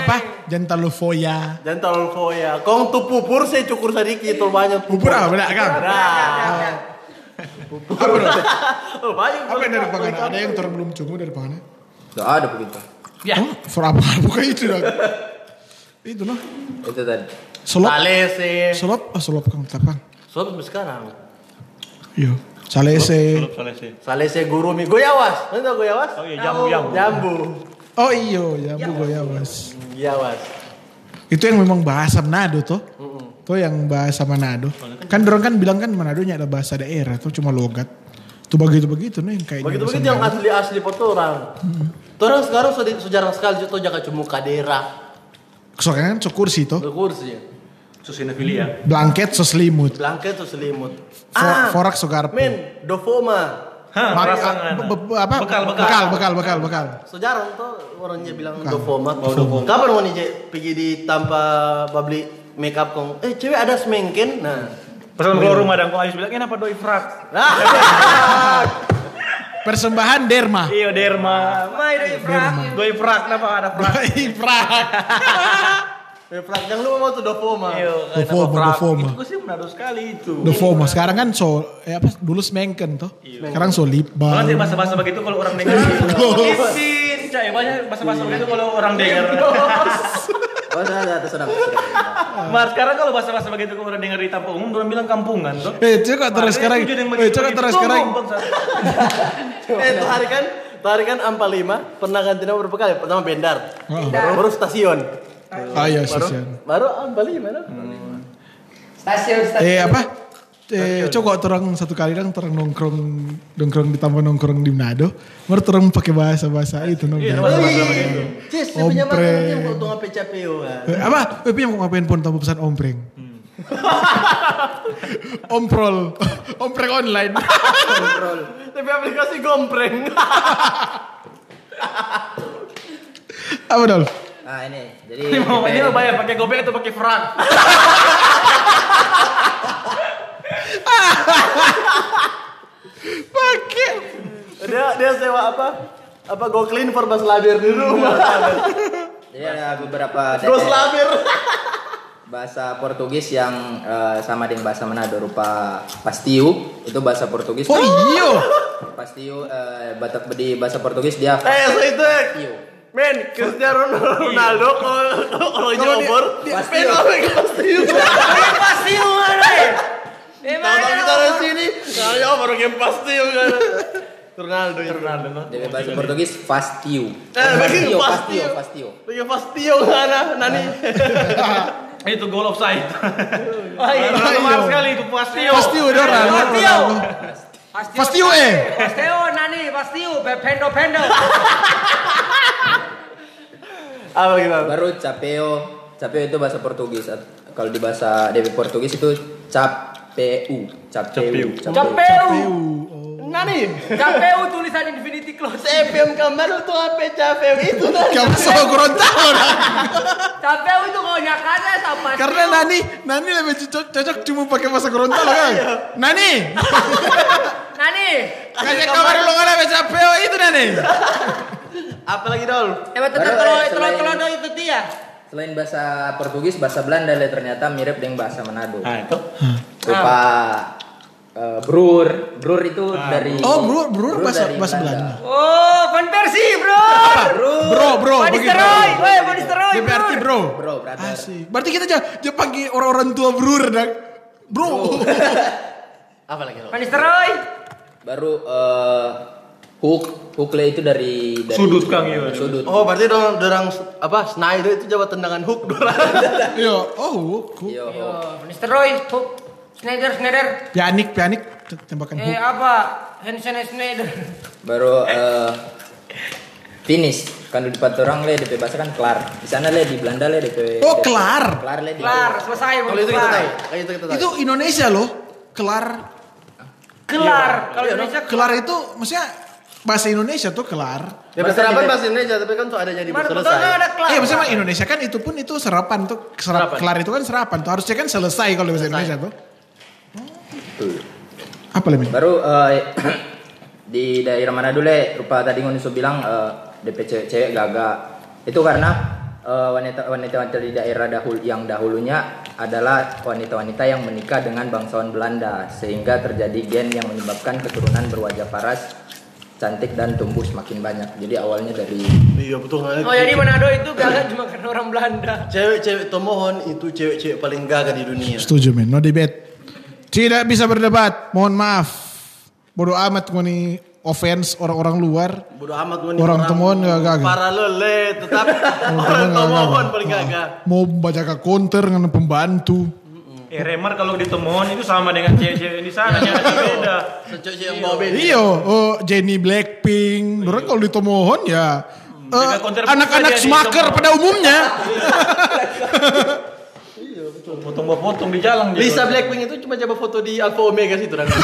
Apa? Jangan lu foya. Jangan tol foya. Kong tuh pupur saya cukur sedikit tol banyak Bubur apa benar kan? Nah. Apa benar? Oh, banyak. Apa yang dari Pangana? Ada yang orang belum cungu dari Pangana? Gak ada begitu. Oh, for apa? Bukan itu dong. Itu loh. Itu tadi. Solop. Salese. Solop. Ah, solop kang tapang. Sob sekarang. Iya. Salese. Selesai. Salese guru mi goyawas. Mana goyawas? Oh iya, jambu-jambu. Jambu. Oh iyo, jambu goyawas. Goyawas. Itu yang memang bahasa Manado toh. Tuh yang bahasa Manado. Kan dorong kan bilang kan Manado ada bahasa daerah tuh cuma logat. Tuh begitu-begitu nih yang kayak Begitu begitu yang asli asli foto orang. Orang sekarang sudah sejarah sekali itu jaga cuma kadera. Soalnya kan so kursi toh. Kursi. Susinofilia. Blanket selimut. Blanket selimut. For, forak so garpu. Men, dofoma. Hah, be- apa? Bekal, bekal. bekal, bekal, bekal, bekal. Sejarah tuh orangnya bilang Bukan. dofoma. Oh, dofoma. Kapan mau nih Je, pergi di tanpa babli make up kong? Eh cewek ada semengken. Nah. Pas keluar rumah dan kok Ais bilang, kenapa doi frak? Nah. Persembahan Derma. Iya, derma. Main ayo frak. Doi frak, kenapa ada frak? Ifrak. Eh, Frank, jangan lupa mau tuh dofoma. Iya, Dofoma, frak? dofoma. Itu sih menado sekali itu. Dofomo. Sekarang kan so eh apa dulu semengken toh. Sekarang so lip Malah balm. bahasa-bahasa begitu kalau orang dengar. Isin, cak, ya banyak bahasa-bahasa begitu kalau orang dengar. Oh, sudah, sudah, sudah, sudah. Mas, sekarang kalau bahasa-bahasa begitu kalau orang dengar di tempat umum, orang bilang kampungan tuh. Eh, coba terus sekarang. Eh, coba terus sekarang. Eh, tuh hari kan, tuh hari kan Ampa 5 pernah ganti nama berapa kali? Pertama Bendar. Oh. Baru stasiun. Ah iya Baru, sisian. baru Ampa 5 no? Stasiun stasiun. Eh apa? Eh, coba terang satu kali dong terang nongkrong nongkrong di taman nongkrong di Manado. Baru terang pakai bahasa bahasa itu Iya, begitu. Cis, saya punya Ompreng. makan yang kan. Eh, apa? Eh, punya mau ngapain pun tanpa pesan ompreng. Omprol, ompreng online. Tapi aplikasi gompreng. apa dong? Nah ini, jadi Ini mau ini mau bayar pakai gobek atau pakai frak? Pakai. dia dia sewa apa? Apa go clean for bas labir di rumah. Jadi ada beberapa DPR labir. bahasa Portugis yang eh, sama dengan bahasa Manado rupa pastiu itu bahasa Portugis. Oh iyo. Pastiu eh, batak di bahasa Portugis dia Eh, so itu. pastiu. Men, Cristiano Ronaldo kalau kalau Pasti. men apa pasti. Pasti mana? Eh Tahu-tahu kita dari sini, kayak baru game pasti kan. Ronaldo, ya. Ronaldo no. Dia bahasa Portugis pastiu. Eh, Pastiu, pasti. pastiu, pastiu. Lagi pasti yang mana nani. Itu goal offside. Oh iya. Sekali itu pasti. Pasti udah orang. Pastio. Pasti eh. Pastio nani? Pastio. Pendo pendo. Apa gimana? Baru capeo. Capeo itu bahasa Portugis. Kalau di bahasa DP Portugis itu capeu. Capeu. Capeu. Nani? Capeu tulisan infinity close. CPM kamar tuh apa capek itu nani? Kamu sama Gorontalo. Capeu itu kalau nyakannya sama Karena Nani, Nani lebih cocok, cocok cuma pakai bahasa Gorontalo kan. Nani, Nani. kasih kabar lu nggak ada capek itu Nani. Apa lagi dol? Eh betul Baru, kalau eh, kalau itu dia. Selain bahasa Portugis, bahasa Belanda ternyata mirip dengan bahasa Manado. Nah itu. Rupa eh, brur, brur itu dari Oh, brur, brur bahasa bahasa Belanda. Oh, Van Persie, bro. Bro, bro, Van begitu. Nistelrooy, weh, Van Nistelrooy, Dia berarti bro. bro. Brother. Asik. Berarti kita jangan jangan panggil orang-orang tua brur dah. Bro. Apa lagi dol? Van Nistelrooy. Baru eh, hook, hook le itu dari, dari Sudut, Kang, iya. Sudut. Oh, berarti dorang dorang apa? Snyder itu jawab tendangan hook dorang. Yo, oh. Yo, Yo, Van Nistelrooy, hook. Schneider, Schneider. Pianik, pianik tembakan Eh hook. apa? Hansen Schneider. Baru eh, finish. Kan di tempat orang le DP bahasa kan kelar. Di sana le di Belanda le DP. Oh, kelar. Kelar le di. Kelar, selesai. Kalau itu kita tahu. Kayak itu kita tahu. Itu Indonesia loh. Kelar. Kelar. Kalau Indonesia Kelar itu maksudnya bahasa Indonesia tuh kelar. Ya serapan bahasa Indonesia tapi kan tuh ada jadi Mana betul selesai. ada kelar. Iya, maksudnya Indonesia kan itu pun itu serapan tuh serap, Serapan. kelar itu kan serapan tuh harusnya kan selesai kalau bahasa Indonesia tuh. Apa lebih? Baru eh, di daerah mana dulu le, rupa tadi Ngoniso bilang eh, DP cewek-cewek gagak. Itu karena wanita-wanita di daerah dahulu yang dahulunya adalah wanita-wanita yang menikah dengan bangsawan Belanda sehingga terjadi gen yang menyebabkan keturunan berwajah paras, cantik dan tumbuh semakin banyak. Jadi awalnya dari Iya betul. Oh jadi Manado itu gagak cuma karena orang Belanda. Cewek-cewek tomohon itu cewek-cewek paling gagah di dunia. Setuju men, no debate. Tidak bisa berdebat, mohon maaf. Bodoh amat gue nih offense orang-orang luar. Bodoh amat gue Orang tomohon nggak gagah. Paralel le, tetap orang gagah. paling gagah. Mau baca ke counter dengan pembantu. Eh Remar kalau ditemuan itu sama dengan cewek-cewek di sana, jangan beda. Secok yang bawa beda. Iya, oh Jenny Blackpink. Orang kalau ditomohon ya eh, anak-anak smaker pada umumnya. Potong-potong di jalan gitu. Lisa Blackpink itu cuma coba foto di Alpha Omega situ kan.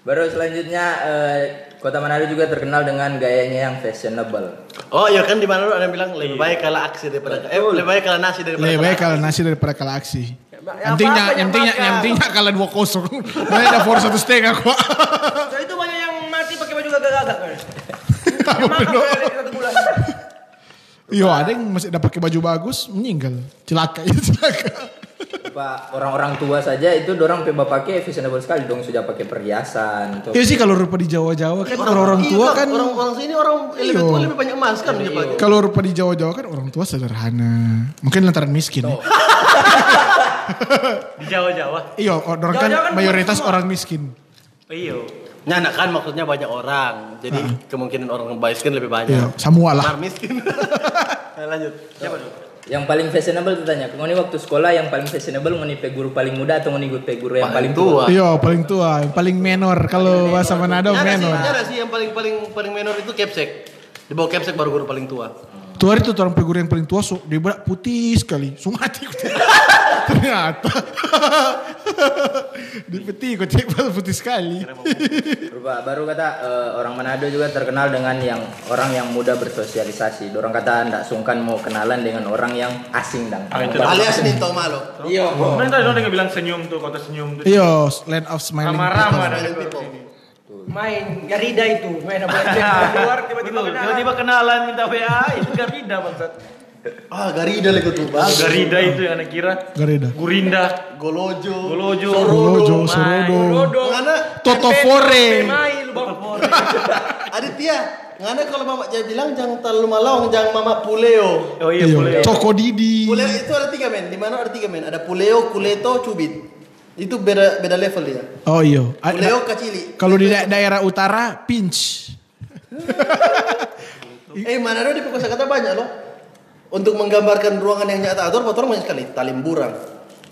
Baru selanjutnya eh, Kota Manado juga terkenal dengan gayanya yang fashionable. Oh iya kan di mana lu ada yang bilang lebih baik kalah aksi daripada eh lebih baik kalah nasi daripada Lebih kalah baik aksi. kalau nasi daripada kalah aksi. apa-apa Yang pentingnya, yang yang pentingnya, makan. yang pentingnya kalah dua kosong. Mana ada for satu setengah kok. So, itu banyak yang mati pakai baju gagak-gagak. Yang makan dari satu bulan. Iya, ada yang masih ada pakai baju bagus meninggal, celaka ya celaka. Pak orang-orang tua saja itu dorang pe pakai fashionable sekali dong sudah pakai perhiasan. Tuh. Iya sih kalau rupa di Jawa-Jawa kan orang-orang Iya, tua Bang. kan orang-orang sini orang lebih Iya. tua lebih banyak emas kan dia pakai. kalau rupa di Jawa-Jawa kan orang tua sederhana. Mungkin lantaran miskin. ya. Di Jawa-Jawa. Iya, orang kan kan mayoritas semua. orang miskin. Iya. Nyana kan maksudnya banyak orang. Jadi kemungkinan orang miskin lebih banyak. Iya, semua lah. Miskin. Nah, lanjut. Siapa dulu? Yang paling fashionable tuh tanya, ngoni waktu sekolah yang paling fashionable ngoni pe guru paling muda atau ngoni pe guru yang paling, tua? Iya, paling tua, yang paling menor. Kalau bahasa Manado sih, menor. nyana sih yang paling paling paling menor itu capsek. Di bawah capsek baru guru paling tua. Tuh hari itu orang guru yang paling tua, so, dia berak putih sekali. Sumati Ternyata. di peti kok cek putih sekali. Rupa, baru kata eh, orang Manado juga terkenal dengan yang orang yang mudah bersosialisasi. Dorang kata ndak sungkan mau kenalan dengan orang yang asing dan. Ah, itu Alias nih tau malu. Iya. Mana tadi dia bilang senyum tuh, kota senyum tuh. Iya, land of smiling sini. Main Garida itu, main apa aja keluar tiba-tiba kenalan. tiba-tiba kenalan minta WA, itu Garida bangsat. Ah, Garida lagi tuh, Bang. Garida itu yang anak kira. Gareda. Gurinda, Golojo. Golojo, Golojo, Mai. Sorodo. Rodo. Ngana Toto Tempe, Fore. Mai lu bang. Aditya, ngana kalau mama dia bilang jangan terlalu malawang, jangan mama puleo. Oh iya, Iya, boleh. Toko Didi. Puleo itu ada tiga men. Di mana ada tiga men? Ada puleo, kuleto, cubit. Itu beda beda level dia. Oh iya. Puleo kacili. Kalau di da- daerah utara, pinch. Eh mana di kosa kata banyak loh. Untuk menggambarkan ruangan yang nyata atur, motor banyak sekali. Talimburang,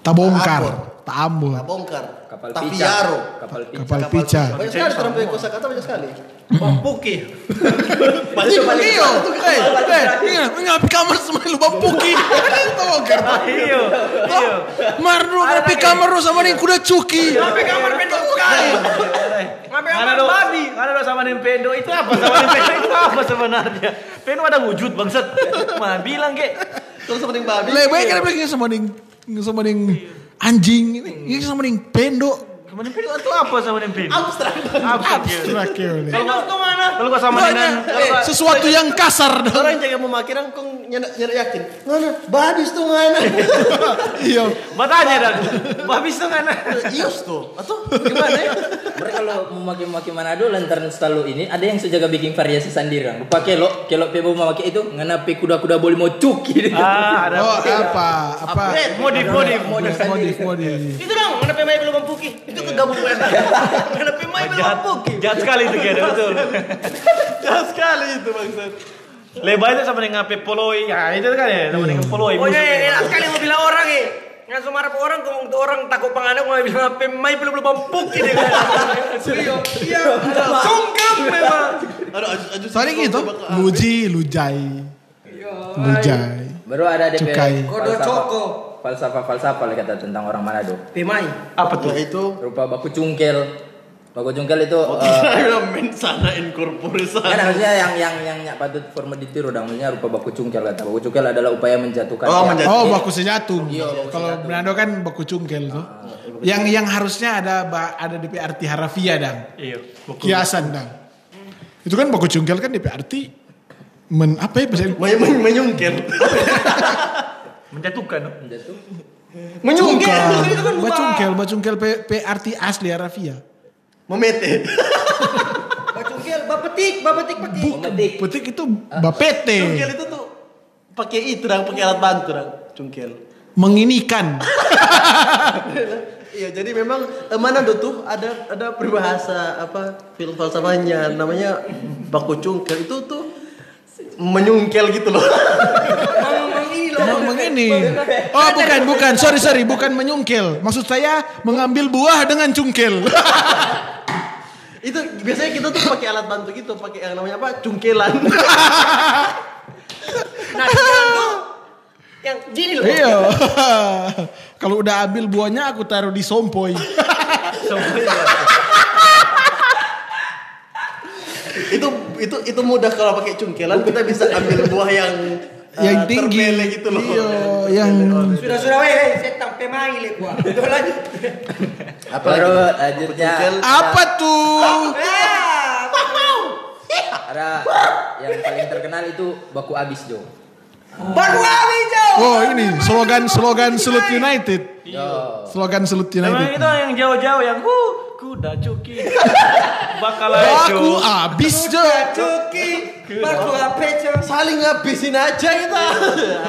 Tabongkar. Tabongkar, Kapal pica. tapiaro. Kapal pica. Kapal pica. Banyak sekali terang kosa kata banyak sekali. Sekali. Iyo, eh, eh, iya, ngapi kamar semua lu bampuki. Tabongkar. Iya, iya. Marno ngapi kamar lu sama nih kuda cuki. Sampai kamar. Sampai Mana kamar babi. mana do sama Nintendo itu apa sama Nintendo itu apa sebenarnya? Pendo ada wujud bangsat. Mah bilang ke. Terus sama dengan babi. Lebih baik kan bilang sama ning sama ning anjing ini. Ini sama ning pendo. Sama Nintendo itu apa sama Nintendo? Abstrak. Abstrak ya. Abstrak ya. ini. Pendok ke mana? Kalau sama dengan Eh, sesuatu yang kasar. Orang jaga memakiran kong nyana nyana yakin. Ngana, babis tuh ngana. Iya. Matanya dan habis tuh kan. Ius tuh. Atau gimana ya? Mereka kalau mau maki-maki Manado lantaran selalu ini ada yang sejaga bikin variasi sendiri. kan. Lupa kelo, kelo pe mau maki itu ngenapi kuda-kuda boleh mau cuki. Ah, ada Oh, apa? Apa? modif modif. Modif Modif, modif. Itu dong, mana pemain belum mampuki. Itu kegabung gue. Mana pemain belum Jahat, mampuki. jahat sekali itu kayaknya betul. Jahat sekali itu bangsat. Lebih itu sama dengan ngape poloi. Ya itu kan ya sama dengan poloi. Oh iya, enak sekali mau bilang orang langsung marah ke orang kok untuk orang takut pangana mau bilang apa mai belum belum mampuk gitu kan. Iya, iya. Sungkem memang. Aduh, aju, aju, Soalnya sih, gitu, kalau coba ke- luji, lujai, lujai. Baru ada DP Cukai. Kodo coko. Falsafah-falsafah kata tentang orang Manado. Pemai. apa tuh? itu Rupa baku cungkel. Baku cungkel itu Oh, eh, mensana incorpore kan harusnya yang yang yang yang patut forma ditiru dan maksudnya rupa baku cungkel kata. Baku cungkel adalah upaya menjatuhkan. Oh, menjatuh- Oh, baku sejatung. Iya, Kalau. Manado kan baku cungkel tuh. Yang yang harusnya ada ba- ada DP arti harafiah dang. Iya. Kiasan dang. Itu kan baku cungkel kan DP arti men apa ya bahasa Men- men- Menyungkir. Menjatuhkan. no? Menjatuh. Menyungkir. Cungkel, Itu kan bacungkel, bacungkel P, P arti asli harafiah. Memete. Bacungkel, bapetik, bapetik petik. Memetik. Petik itu bapete, Cungkel itu tuh pakai itu dong, pakai alat bantu dong. Cungkel. menginikan. Iya, jadi memang eh, Manado tuh ada ada peribahasa apa film falsafahnya namanya baku cungkel itu tuh menyungkel gitu loh. Ini. Oh bukan, bukan. Sorry, sorry. Bukan menyungkil. Maksud saya mengambil buah dengan cungkil. itu biasanya kita tuh pakai alat bantu gitu, pakai yang namanya apa? Cungkelan. Nah, yang gini loh. iya. Kalau udah ambil buahnya aku taruh di sompoi. itu itu itu mudah kalau pakai cungkelan kita bisa ambil buah yang eh, yang tinggi. gitu loh. Iya, yang Sudah sudah weh, weh, setang pemai le gua. Udah lanjut. Baru lanjutnya apa tuh? Ah, ada yang paling terkenal itu baku abis Jo. Baru habis jauh. Oh ini slogan slogan Sulut United. Yo. Slogan Sulut Memang United. itu yang jauh-jauh yang huh, kuda cuki. Bakal aja. Aku abis jo. Cuki, apa jauh. Saling ngabisin aja kita.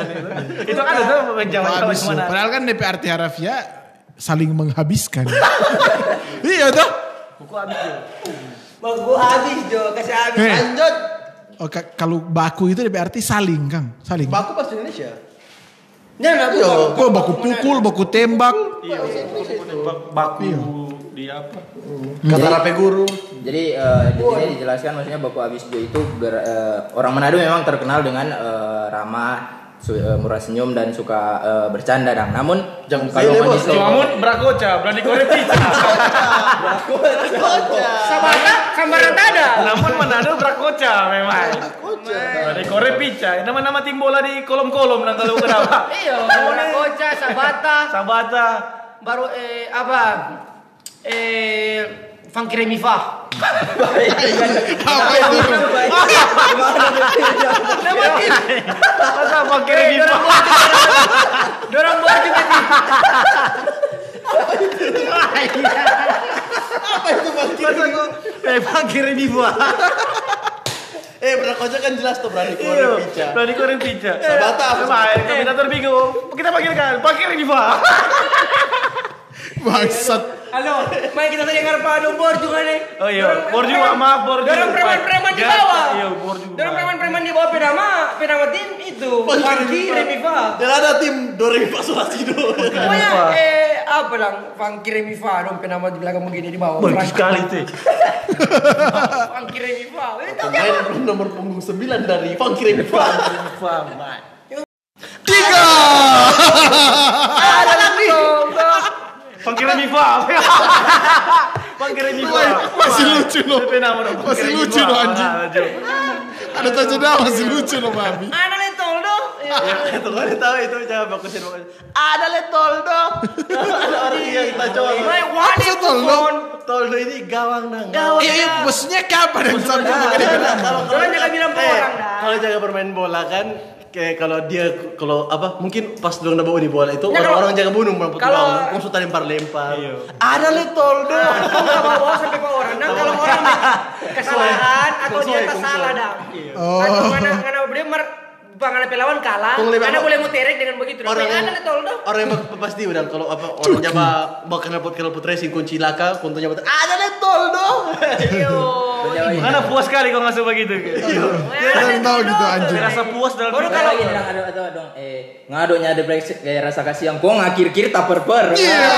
Itu kan Habis jo. ke mana. Padahal kan DP arti harafiah saling menghabiskan. iya tuh. Buku habis tuh. Baru habis jo, kasih habis. Eh. Lanjut. Oh, ka- kalau baku itu DP arti saling, Kang. Saling. Baku bahasa Indonesia. Iya. bukan. Oh, baku pukul, baku tembak. Iya. bak- Baku di apa? Kata rape guru. Jadi eh, di sini dijelaskan maksudnya baku abis Jo itu ber- eh, orang Manado memang terkenal dengan eh, ramah, su- eh, murah senyum dan suka eh, bercanda dang. Namun Jangan kalau. Majisto Namun brakoca, berani korek pizza. Sabata, sambaran ada. Namun Manado brakoca memang. Berani korek pizza. Nama-nama tim bola di kolom-kolom dan kalau kenapa. Iya, Koca, Sabata, Sabata. baru eh apa? Eh Funky Remifa. Apa itu? Masa pakai Eh, buat kok eh? Eh, berangkotnya kan jelas tuh berani Iya, keluar pizza. berani korek pizza. Sabata? Sama, eh, kombinator bingung. Kita panggilkan, pakai Remifa. Bangsat. Halo, main kita tadi ngarep ada bor juga nih. Oh iya, bor juga maaf, bor juga. Dorang preman-preman di Ya, bawah. Iya, bor juga. Dorang preman-preman di bawah penama, penama tim itu. Funky Remifa. Dan ada tim Doremi Pasolasido. Pokoknya eh apa dong Funky Remifa dong penama di belakang begini di bawah. Bagus sekali tuh. Funky Remifa. Itu Pemain nomor punggung 9 dari Funky Remifa. Remifa, man. Tiga. ada lagi. Pakai Remifa. Pakai Remifa. Masih lucu loh. Itu Masih lucu loh, anjing. Ah, lucu. Ada tajada masih lucu loh babi. Ada letol dong. Ya, itu kan tahu itu jangan bagusin bagusin. Ada le Toldo. ada orang yang kita coba. Wani Apa Toldo? Toldo ini gawang nang. Gawang. Iya, iya, maksudnya kapan yang sampai Nah, nah, kalau Jangan jaga bilang ke eh, orang, dah. Kalau jaga bermain bola kan kayak kalau dia kalau apa mungkin pas dong bawa di bola itu Ya, kalau- orang-orang jaga bunung mampus kalau- kalau langsung lempar-lempar. Iya. Ada le Toldo. Kau nggak bawa sampai ke orang. Nah kalau orang kesalahan atau dia salah dah. Oh. Atau mana mana dia Bang pelawan kalah, karena boleh muterek dengan begitu. orang yang ada letol dong. orang yang pasti udah kalau apa orang Jawa bakal knalpot knalpot racing kunci laka kuntunya betul ada le Toldo. Iyo. Jawa ini. Mana puas sekali kau ngasih begitu. Kalian tahu gitu anjing. Rasa puas dalam Baru Kalau kalau bilang ada ada dong eh ngadonya ada break kayak rasa kasih yang kok ngakir-kir tak per-per. Iya.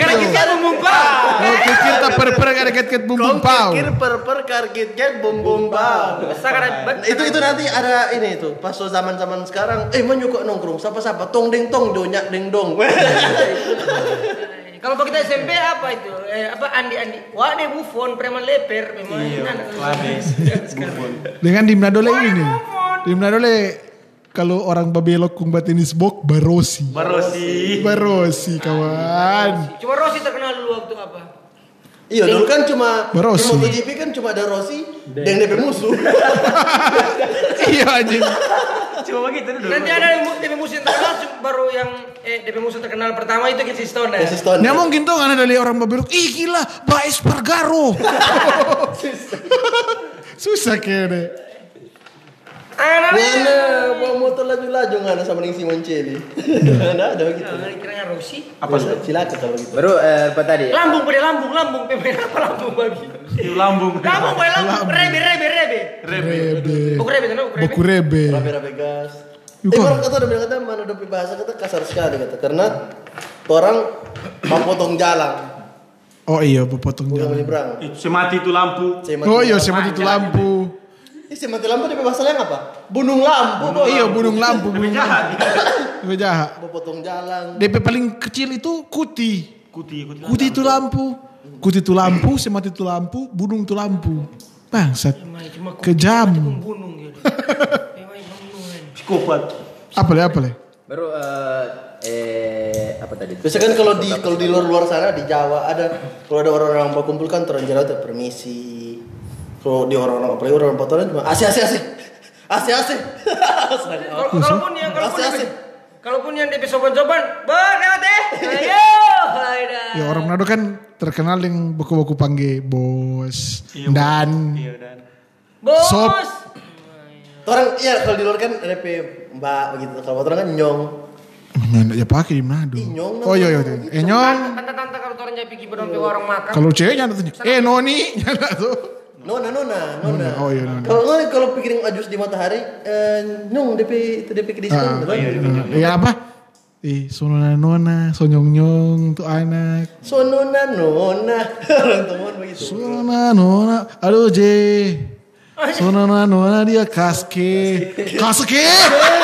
karena kita mengumpah. Oh, kikir tak per-per ada ket-ket bumbung pau. Kir per per karkit jet bom bom bam. Sekarang Itu itu nanti ada ini itu pas zaman zaman sekarang. Eh mana kok nongkrong siapa siapa tong ding tong donyak ding dong. Kalau kita SMP apa itu? Eh, apa Andi Andi? Wah, deh Buffon, preman leper, memang. anak- Dengan di Manado lagi ini. Di Manado le kalau orang babelok kung batinis bok barosi. Barosi. Barosi kawan. Cuma Rossi terkenal dulu waktu apa? Iya dulu kan cuma Rossi. di MotoGP kan cuma ada Rossi dan DP musuh. iya anjing. Cuma begitu dulu. Nanti ada DP musuh yang terkenal cuma baru yang eh DP musuh terkenal pertama itu Casey Stone ya. Casey Stone. Nggak mungkin tuh kan ada orang babelok. Ih gila, Baes Pargaro. Susah kayaknya. Mana bawa motor laju-laju nggak ada sama dengan Simon Celi. Ada ada begitu. nah, kiranya Rossi. Apa sih? Silakan kalau gitu. Baru eh, apa tadi? Lambung pada lambung, lambung, pemain apa lambung babi? Itu lambung. Lambung pada lambung, rebe, rebe, rebe. Rebe. Buku rebe, kan? Buku rebe. Rebe. Rabe-rabe gas. Eh orang kata udah bilang kata mana dopi bahasa kata kasar sekali kata karena orang memotong jalan Oh iya, potong jalan. menyeberang. Itu semati itu lampu. Oh iya, siapa itu lampu. Saya mati lampu DP bahasa yang apa? Bunung lampu. Bos. Iya, bunung lampu. Bunung Jahat. Lebih jahat. Mau potong jalan. DP paling kecil itu kuti. Kuti, kuti. Kuti itu lampu. Kuti itu lampu, semati itu lampu, budung itu lampu. Bangsat. Cuma Kejam. membunuh gitu. Psikopat. Apa le, apa le? Baru eh, eh apa tadi? Biasanya kan kalau di kalau di luar-luar sana di Jawa ada kalau ada orang-orang berkumpul kan terang jalan tuh permisi. Kalau di orang-orang apalagi orang Patoran cuma AC AC. AC AC. Kalau- Kalaupun yang kalaupun asik. yang kalaupun yang DP soban-soban, berlewat deh. Ayo. Ya orang Manado kan terkenal dengan buku-buku panggil bos dan Iya dan. Bos. Sop. Orang iya kalau di luar kan DP Mbak begitu. Kalau Patoran kan nyong. mana ya pakai di Manado. Ih, nyong Oh iya iya. iya. Eh nyong. Tante-tante kalau orang jadi pergi berdompe warung makan. Kalau cewek tuh. Eh noni nyata tuh. Nona nona nona. Oh iya nona. Kalau nggak kalau pikirin ajus di matahari, eh, nyong DP itu DP ke Ah, diskon. Iya apa? Eh, sonona nona, sonyong nyong tuh anak. So nona nona. Orang teman begitu. Sona nona, aduh J. Sona nona nona dia kaske, kaske,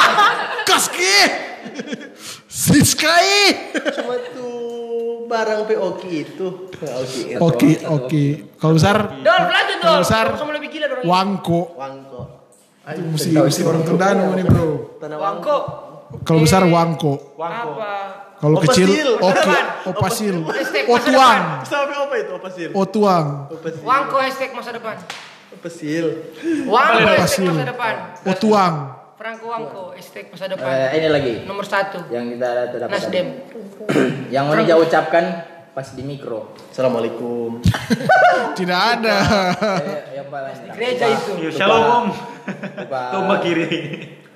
kaske, siskai. Cuma tuh barang POK itu. Ya, Oke. Oke oke, kalau besar Dol, lanjut dol. Kalau besar Sama lebih gila dong. wangko. Wangko. Itu mesti mesti orang Tondano nih bro. Tanah Wangko. Kalau besar wangko, Apa? kalau kecil oke, opasil, otuang, Sampai apa itu? Apa sih? otuang? Wangko hashtag masa depan. Apa sih? Wangko hashtag masa depan. otuang. Franco Wangko hashtag masa depan. Eh, ini lagi Nomor satu. yang kita dapat tadi. Nasdem. Yang mau dia ucapkan pas di mikro. Assalamualaikum. Tidak ada. Eh, yang paling Gereja itu. Iya, shalom om. Tombak kiri.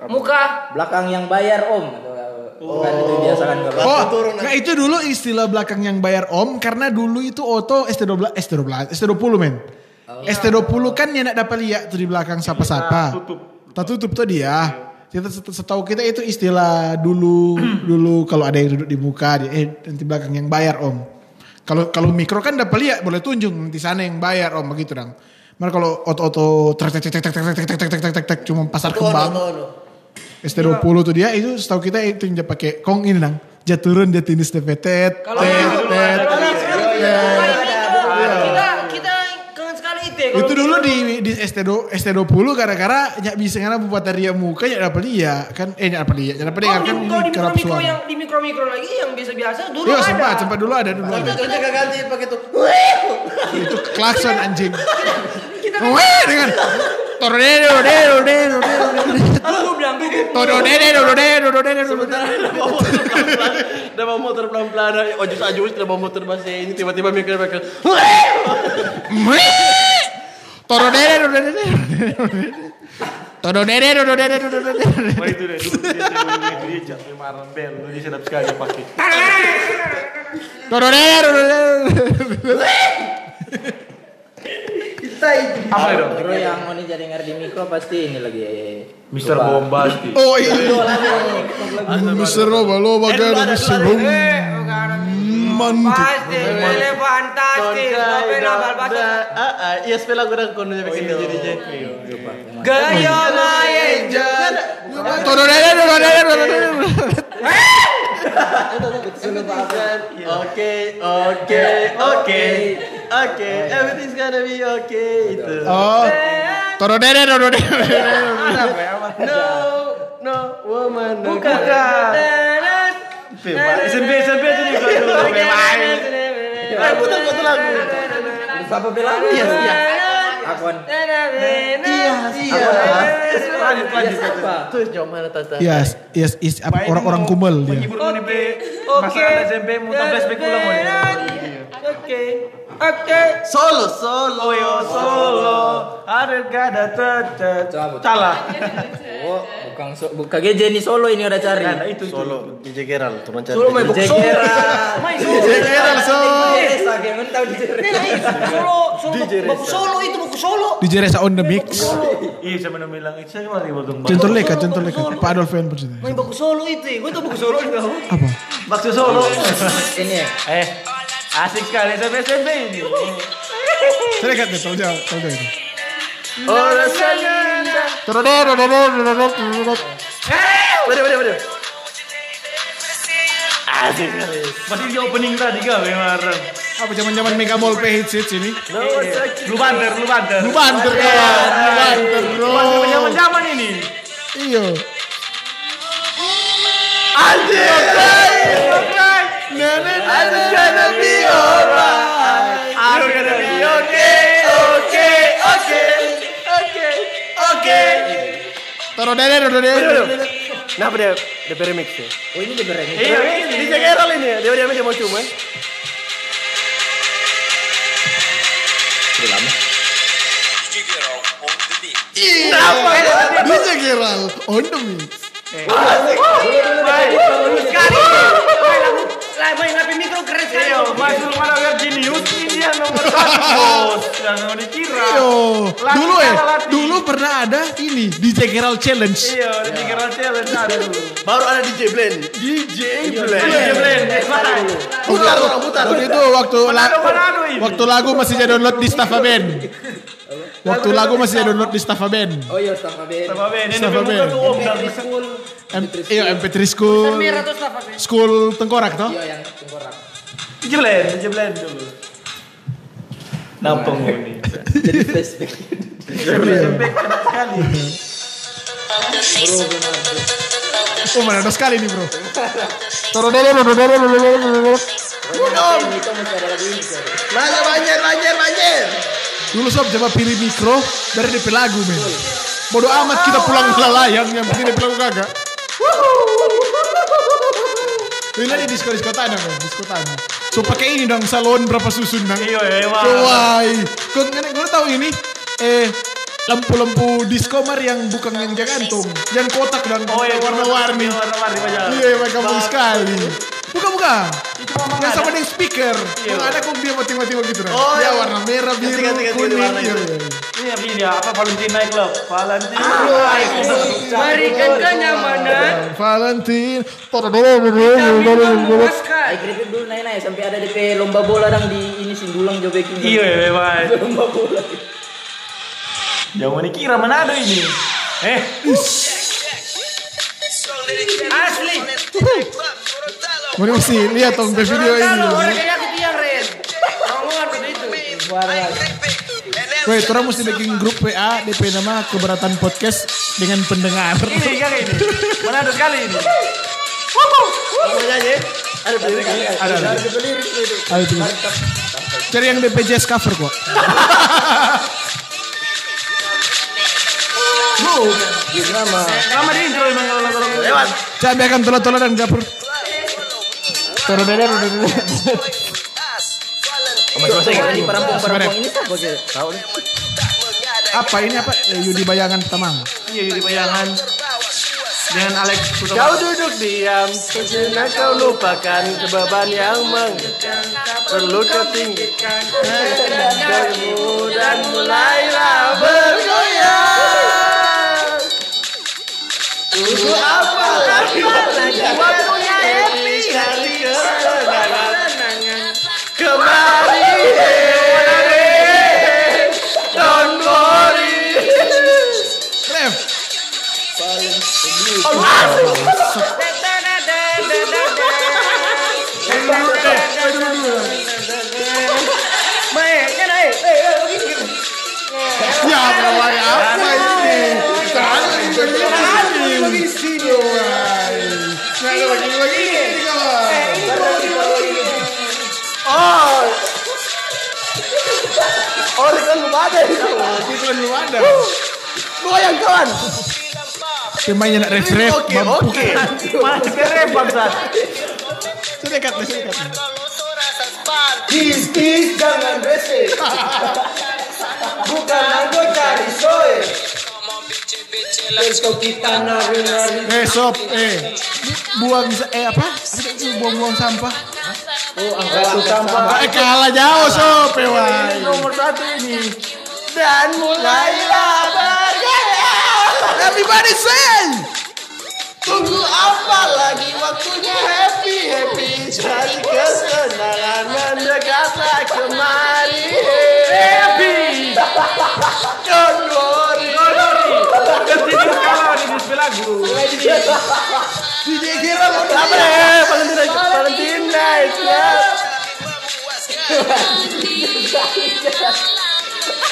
Muka. belakang yang bayar om atau bukan itu biasa kan kalau Oh, turun. nah itu dulu istilah belakang yang bayar om karena dulu itu auto ST12, ST12, ST20 men. ST20 kan yang nak dapat lihat tuh di belakang siapa-siapa. tutup. Tak tutup tuh dia. Kita set- setahu kita itu istilah dulu dulu kalau ada yang duduk di muka dia eh nanti belakang yang bayar om. Kalau kalau mikro kan dapat lihat boleh tunjuk nanti sana yang bayar om begitu dong. Mana kalau auto-auto trek trek trek trek trek trek trek trek trek trek trek cuma pasar kembang. tono. ST20 tuh dia itu setahu kita itu yang dia pakai kong ini nang. Dia turun dia tinis DPT. Kalau tet. ST do ST gara-gara nyak bisa ngana buat dari muka nyak dapat dia kan eh nyak dapat dia nyak dapat dia oh, kan di, kan di mikro mikro yang di mikro mikro lagi yang biasa-biasa dulu Yo, ada. sempat sempat dulu ada dulu. Tapi kita gak ganti pakai itu. Itu klakson anjing. Kita dengan tornado, tornado, tornado, tornado. Aku bilang tornado, tornado, tornado. Sementara ada mau motor pelan-pelan, ada mau motor pelan-pelan, ojus ajus, ada mau motor bahasa ini tiba-tiba mikir mikir. Toro dere, toro dere, toro dere. Toro dere, toro dere, toro dere. toro itu toro dere, toro dere, toro dere, toro sedap sekali dere, Toro dere, toro dere. Kita itu. Apa itu? dere, yang dere, toro dere, mikro pasti ini lagi. Mister dere, Oh iya. Mister dere, toro dere, Mister dere fantastis. Tapi nabal batu. Ah, ah, iya spell aku dah kono bikin DJ DJ. Todo dede. Oke, oke, oke, oke. Everything's gonna be okay itu. Oh. Todo dede. No, no, woman, no. Bukan. SMP SMP itu nih kalau dulu main. Eh, putar putar lagu. Siapa bilang? Iya, iya. Akun. Iya, iya. Lanjut lanjut. Siapa? Tuh jauh mana tata? Yes, yes, is orang-orang kumel dia. Pe masa SMP muntah flashback ulang mau Oke. Oke. Solo, solo. Oh yo solo ada gada tetep Coba. salah. Oh, bukan so, bukan Jenny solo ini udah cari. Nah itu Solo, DJ Geral, turun cari. Solo main DJ solo. Solo. Geral, so. Desa, kayak men tahu di Solo, solo, DJ Reza. solo itu baku solo. DJ Reza on the mix. Iya saya mau bilang itu saya mari potong. Contoh leka, contoh leka. Pak Adolf Fan pun cerita. Main baku solo itu, gue tuh baku solo itu. Apa? Bakso solo. Ini ya. Eh asik kali SMP SMP ini. Saya dekat deh, tahu jauh, tahu jauh itu. Oh, rasanya. Todo dede, todo dede, todo dede, todo dede. Bade, bade, bade. Asik kali. Masih di opening tadi gak kemarin. Apa zaman-zaman Mega Mall P hits hits ini? Lu banter, lu banter. Lu banter kawan, lu banter bro. Banter zaman zaman ini. Iya. Nah, nah, nah, I'm gonna be alright. I'm gonna be okay, okay, okay, okay, okay. Todo dede, todo dede. Nah, dia? Dia remix ya? Oh ini berani. Iya ini. DJ ini ya? Dia dia dia mau cuma. DJ Geral on the mix. Lah main HP mikro keren sekali. Iya, masuk mana lihat genius ini yang nomor satu bos. Jangan mau dikira. Yo, Latih dulu eh, dulu pernah ada ini DJ Geral Challenge. Iya, udah dikira challenge ada dulu. Baru ada DJ Blend. DJ Blend. Iya, Blen. Mana? Putar orang putar. Waktu itu ini. waktu lagu masih jadi download di Staffa Band. Waktu lagu masih jadi download di Staffa Band. Oh iya, sama Ben. Sama Ben, ini Sama bukan Ben. tuh om dan M iya MP3 School. School Tengkorak toh? Iya yang tengkorak. jeblen, jeblen dulu. Nampung ini. Jadi flashback. SMP enak sekali. Oh mana ada sekali nih bro. Toro dolo dolo dolo dolo dolo dolo. Ini itu masih ada lagu Dulu sob coba pilih mikro dari DP lagu men. Bodoh amat kita pulang melayang yang penting DP lagu kagak. Ini di disko disko tanah men, disko tanah. So pakai ini dong salon berapa susun dong. Iya, emang. Wah, kau nggak gue tahu ini eh lampu-lampu disco mar yang bukan yang jangantung, yang kotak dan Oh warna-warni. Warna-warni. Iya, sekali. Bukan bukan. Itu memang Yang sama dengan speaker. Yang ada kok dia mati-mati begitu. Oh, ya iya. warna merah, biru, kuning. Iya, itu. iya. Ini apa ini? Apa Valentine Night Club? Valentine. Berikan kenyamanan. Valentine. Kami memuaskan. Ay, keripik dulu naik-naik sampai ada DP lomba bola dang di ini sindulang jobekin. Iya, memang. Lomba bola. Jangan dikira mana ada ini. Eh, Asli. Mana mesti lihat dong video ini. Wait, orang mesti bikin grup WA DP nama keberatan podcast dengan pendengar. ini kayak ini. Mana ada sekali ini. Mau nyanyi? Ada lirik Ada, ada. Ayo pilih. Cari yang jazz cover kok. Lama di intro emang kalau. Lewat. Cabe akan tola-tola dan dapur. Turun dulu, turun dulu. Apa ini apa? Eh, Yudi Bayangan pertama. Iya Yudi Bayangan dengan Alex Putama. Kau duduk diam, sejenak kau lupakan beban yang mengekang, perlu kau tinggikan, dan mulai Oh, Ridwan belum ada oh, itu. Ridwan belum ada. Lu yang kawan. Temanya nak ref ref. Oke oke. Mas ke ref bangsa. Sudah kat, sudah kat. Tis tis jangan rese. Bukan anggota di soe. Nari-nari. Eh eh buang eh apa? Buang-buang sampah? Angkat sampah. Eh kalah jauh sob, wai. Nomor satu ini. Dan mulailah bergaya. Everybody say. Tunggu apa lagi waktunya happy happy cari kesenangan mendekatlah kemari happy don't lagu. DJ kira mau apa deh Valentina Valentina Club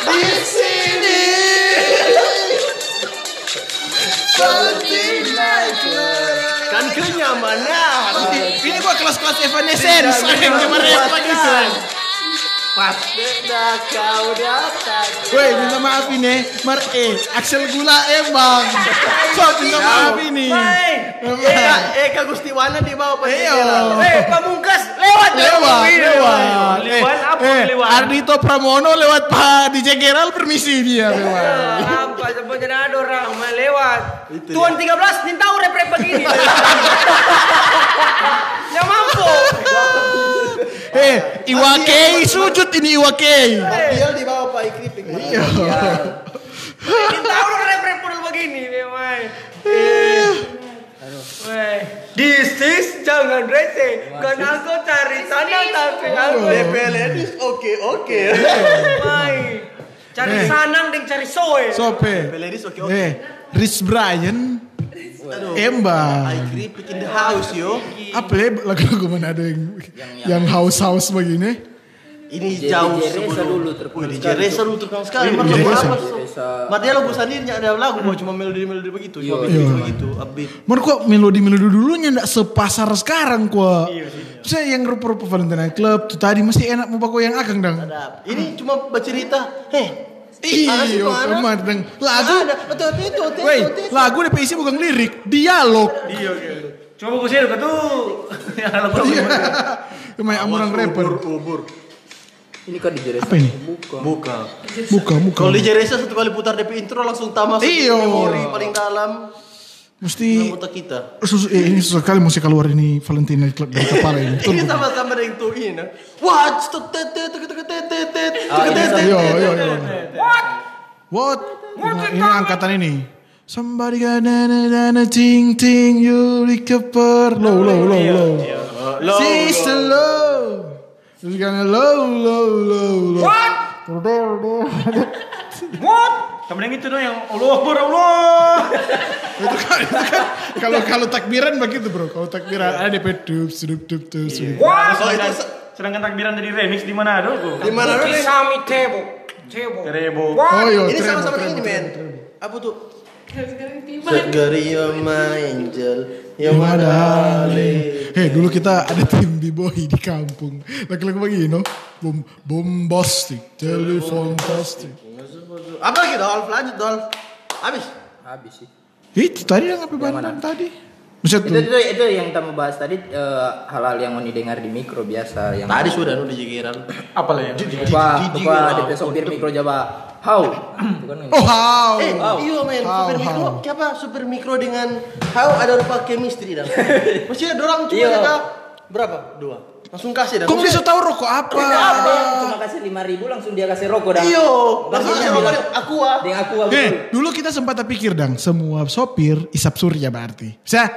di sini. Valentina kan kenyamanan. Ini gua kelas-kelas Evanescence. Yang kemarin lagi Pas beda kau datang Woi, minta maaf ini, Mar eh, Axel Gula emang. Sob, minta maaf ini. Eka, Eka Gustiwana di bawah Pak Iya. Eh, pamungkas lewat Lewat, lewat. Liwan apa eh, Liwan? Ardito Pramono lewat Pak DJ Geral permisi dia lewat. Apa sebenarnya ada orang lewat. Tuan 13 nih tahu rep-rep begini. Yang mampu. Eh, Iwakei sujud ini Iwakei. Martial di bawah Pak Ikripik. Iya. Nih tahu rep-rep model begini memang. Eh. Weh, This is jangan rese. Kan aku cari sana tapi aku DPL Edis oke oke. main. Cari Eh. sanang dan cari soe. Sope. DPL Edis oke oke. Eh, Rich Brian Emba. Ikripik in the house yo. Apa ya lagu-lagu mana ada yang yang house-house begini? Ini DJ jauh sebelum. dulu terkenal Wih, DJ sekali. Reza dulu terkenal sekali. DJ lagu sendirinya ada lagu mau cuma melodi-melodi begitu. Cuma Iya. begitu Iya. begitu. Upbeat. Menurut kok melodi-melodi dulunya ndak sepasar sekarang kok. Saya yang rupa-rupa Valentine Club tuh tadi mesti enak mau pakai yang akang dang. Ada. Ini cuma bercerita. Heh. Iya, Mana? kemar dang. Lagu, woi, lagu isi bukan lirik, dialog. Iya, oke. Coba bagus ya tuh. Yang lagu Iya. Kemain amurang rapper. Ubur. Ini kan di Jerez. Apa ini? Bukan. Buka. Buka, buka. Kalau DJ Reza satu kali putar DP intro langsung tamas Iya. memori paling dalam Mesti kita. Susu, eh, ini susah kali mesti keluar ini Valentina dari kepala ini. Ini sama-sama yang tuh ini. What? Yo yo yo. What? What? Nah, ini angkatan ini. Somebody got na na na na ting ting you recover low low low low. Sister low. Gonna low low low low. What? What? Kamu yang itu dong yang Allah Akbar Allah. itu kan, itu kan kalau kalau takbiran begitu bro. Kalau takbiran ada DP dup dup dup dup. What? Oh, itu Sedangkan, takbiran dari remix di mana aduh? di mana dulu? Kisami tebo. Tebo. Terebo. Oh iya, Ini sama-sama ini, men. Apa tuh? Segari you're my angel, ada. darling. Hei dulu kita ada tim b-boy di kampung. Lagi-lagi begini no. Bom bombastic, telepon plastic. Apa lagi Dolph? Lanjut Dolph. Habis. Habis sih. Itu tadi yang apa bandan tadi? Buset Itu, itu, itu yang kamu bahas tadi eh, hal-hal yang mau didengar di mikro biasa yang Tadi sudah nu di Jigiran. Apa lah yang? Lupa, lupa DP sopir mikro Jawa. How? Bukan. Oh how. Eh, iya men, How, super mikro, siapa super mikro dengan how ada rupa chemistry dah. Maksudnya dorang cuma berapa? Dua. Langsung kasih dah. Kok bisa tahu rokok apa? Ada yang cuma kasih 5 ribu langsung dia kasih rokok dah. Iyo, langsung kasih bilang, rokok aku ah. Dengan aku aku. Eh, dulu kita sempat pikir dang, semua sopir isap surya berarti. Saya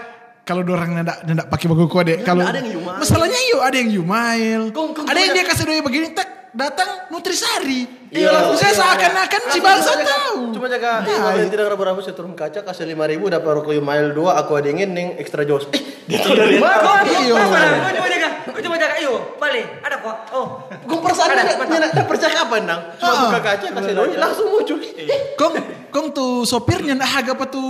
kalau dorang ndak ndak pakai bagus kode, kalau ada yang yumail. masalahnya iyo ada yang yumail, Kong- kong- ada yang dia kasih doi begini, tak datang nutrisari. Iya, langsung saya iya, seakan-akan si bangsa cuma jaga- tahu. Cuma jaga, iya, kalau tidak rabu-rabu saya turun kaca kasih lima ribu dapat rokok mile dua, aku ada ingin neng extra jos. Eh, dia tahu dari mana? Iyo. Kau coba jaga, kau coba jaga. Iyo, balik. Ada kok. Oh, Gue perasaan Ada, percakapan nang. Cuma Ah. buka kaca kasih doi langsung muncul. Eh, Kong, kong tuh sopirnya ndak harga apa tuh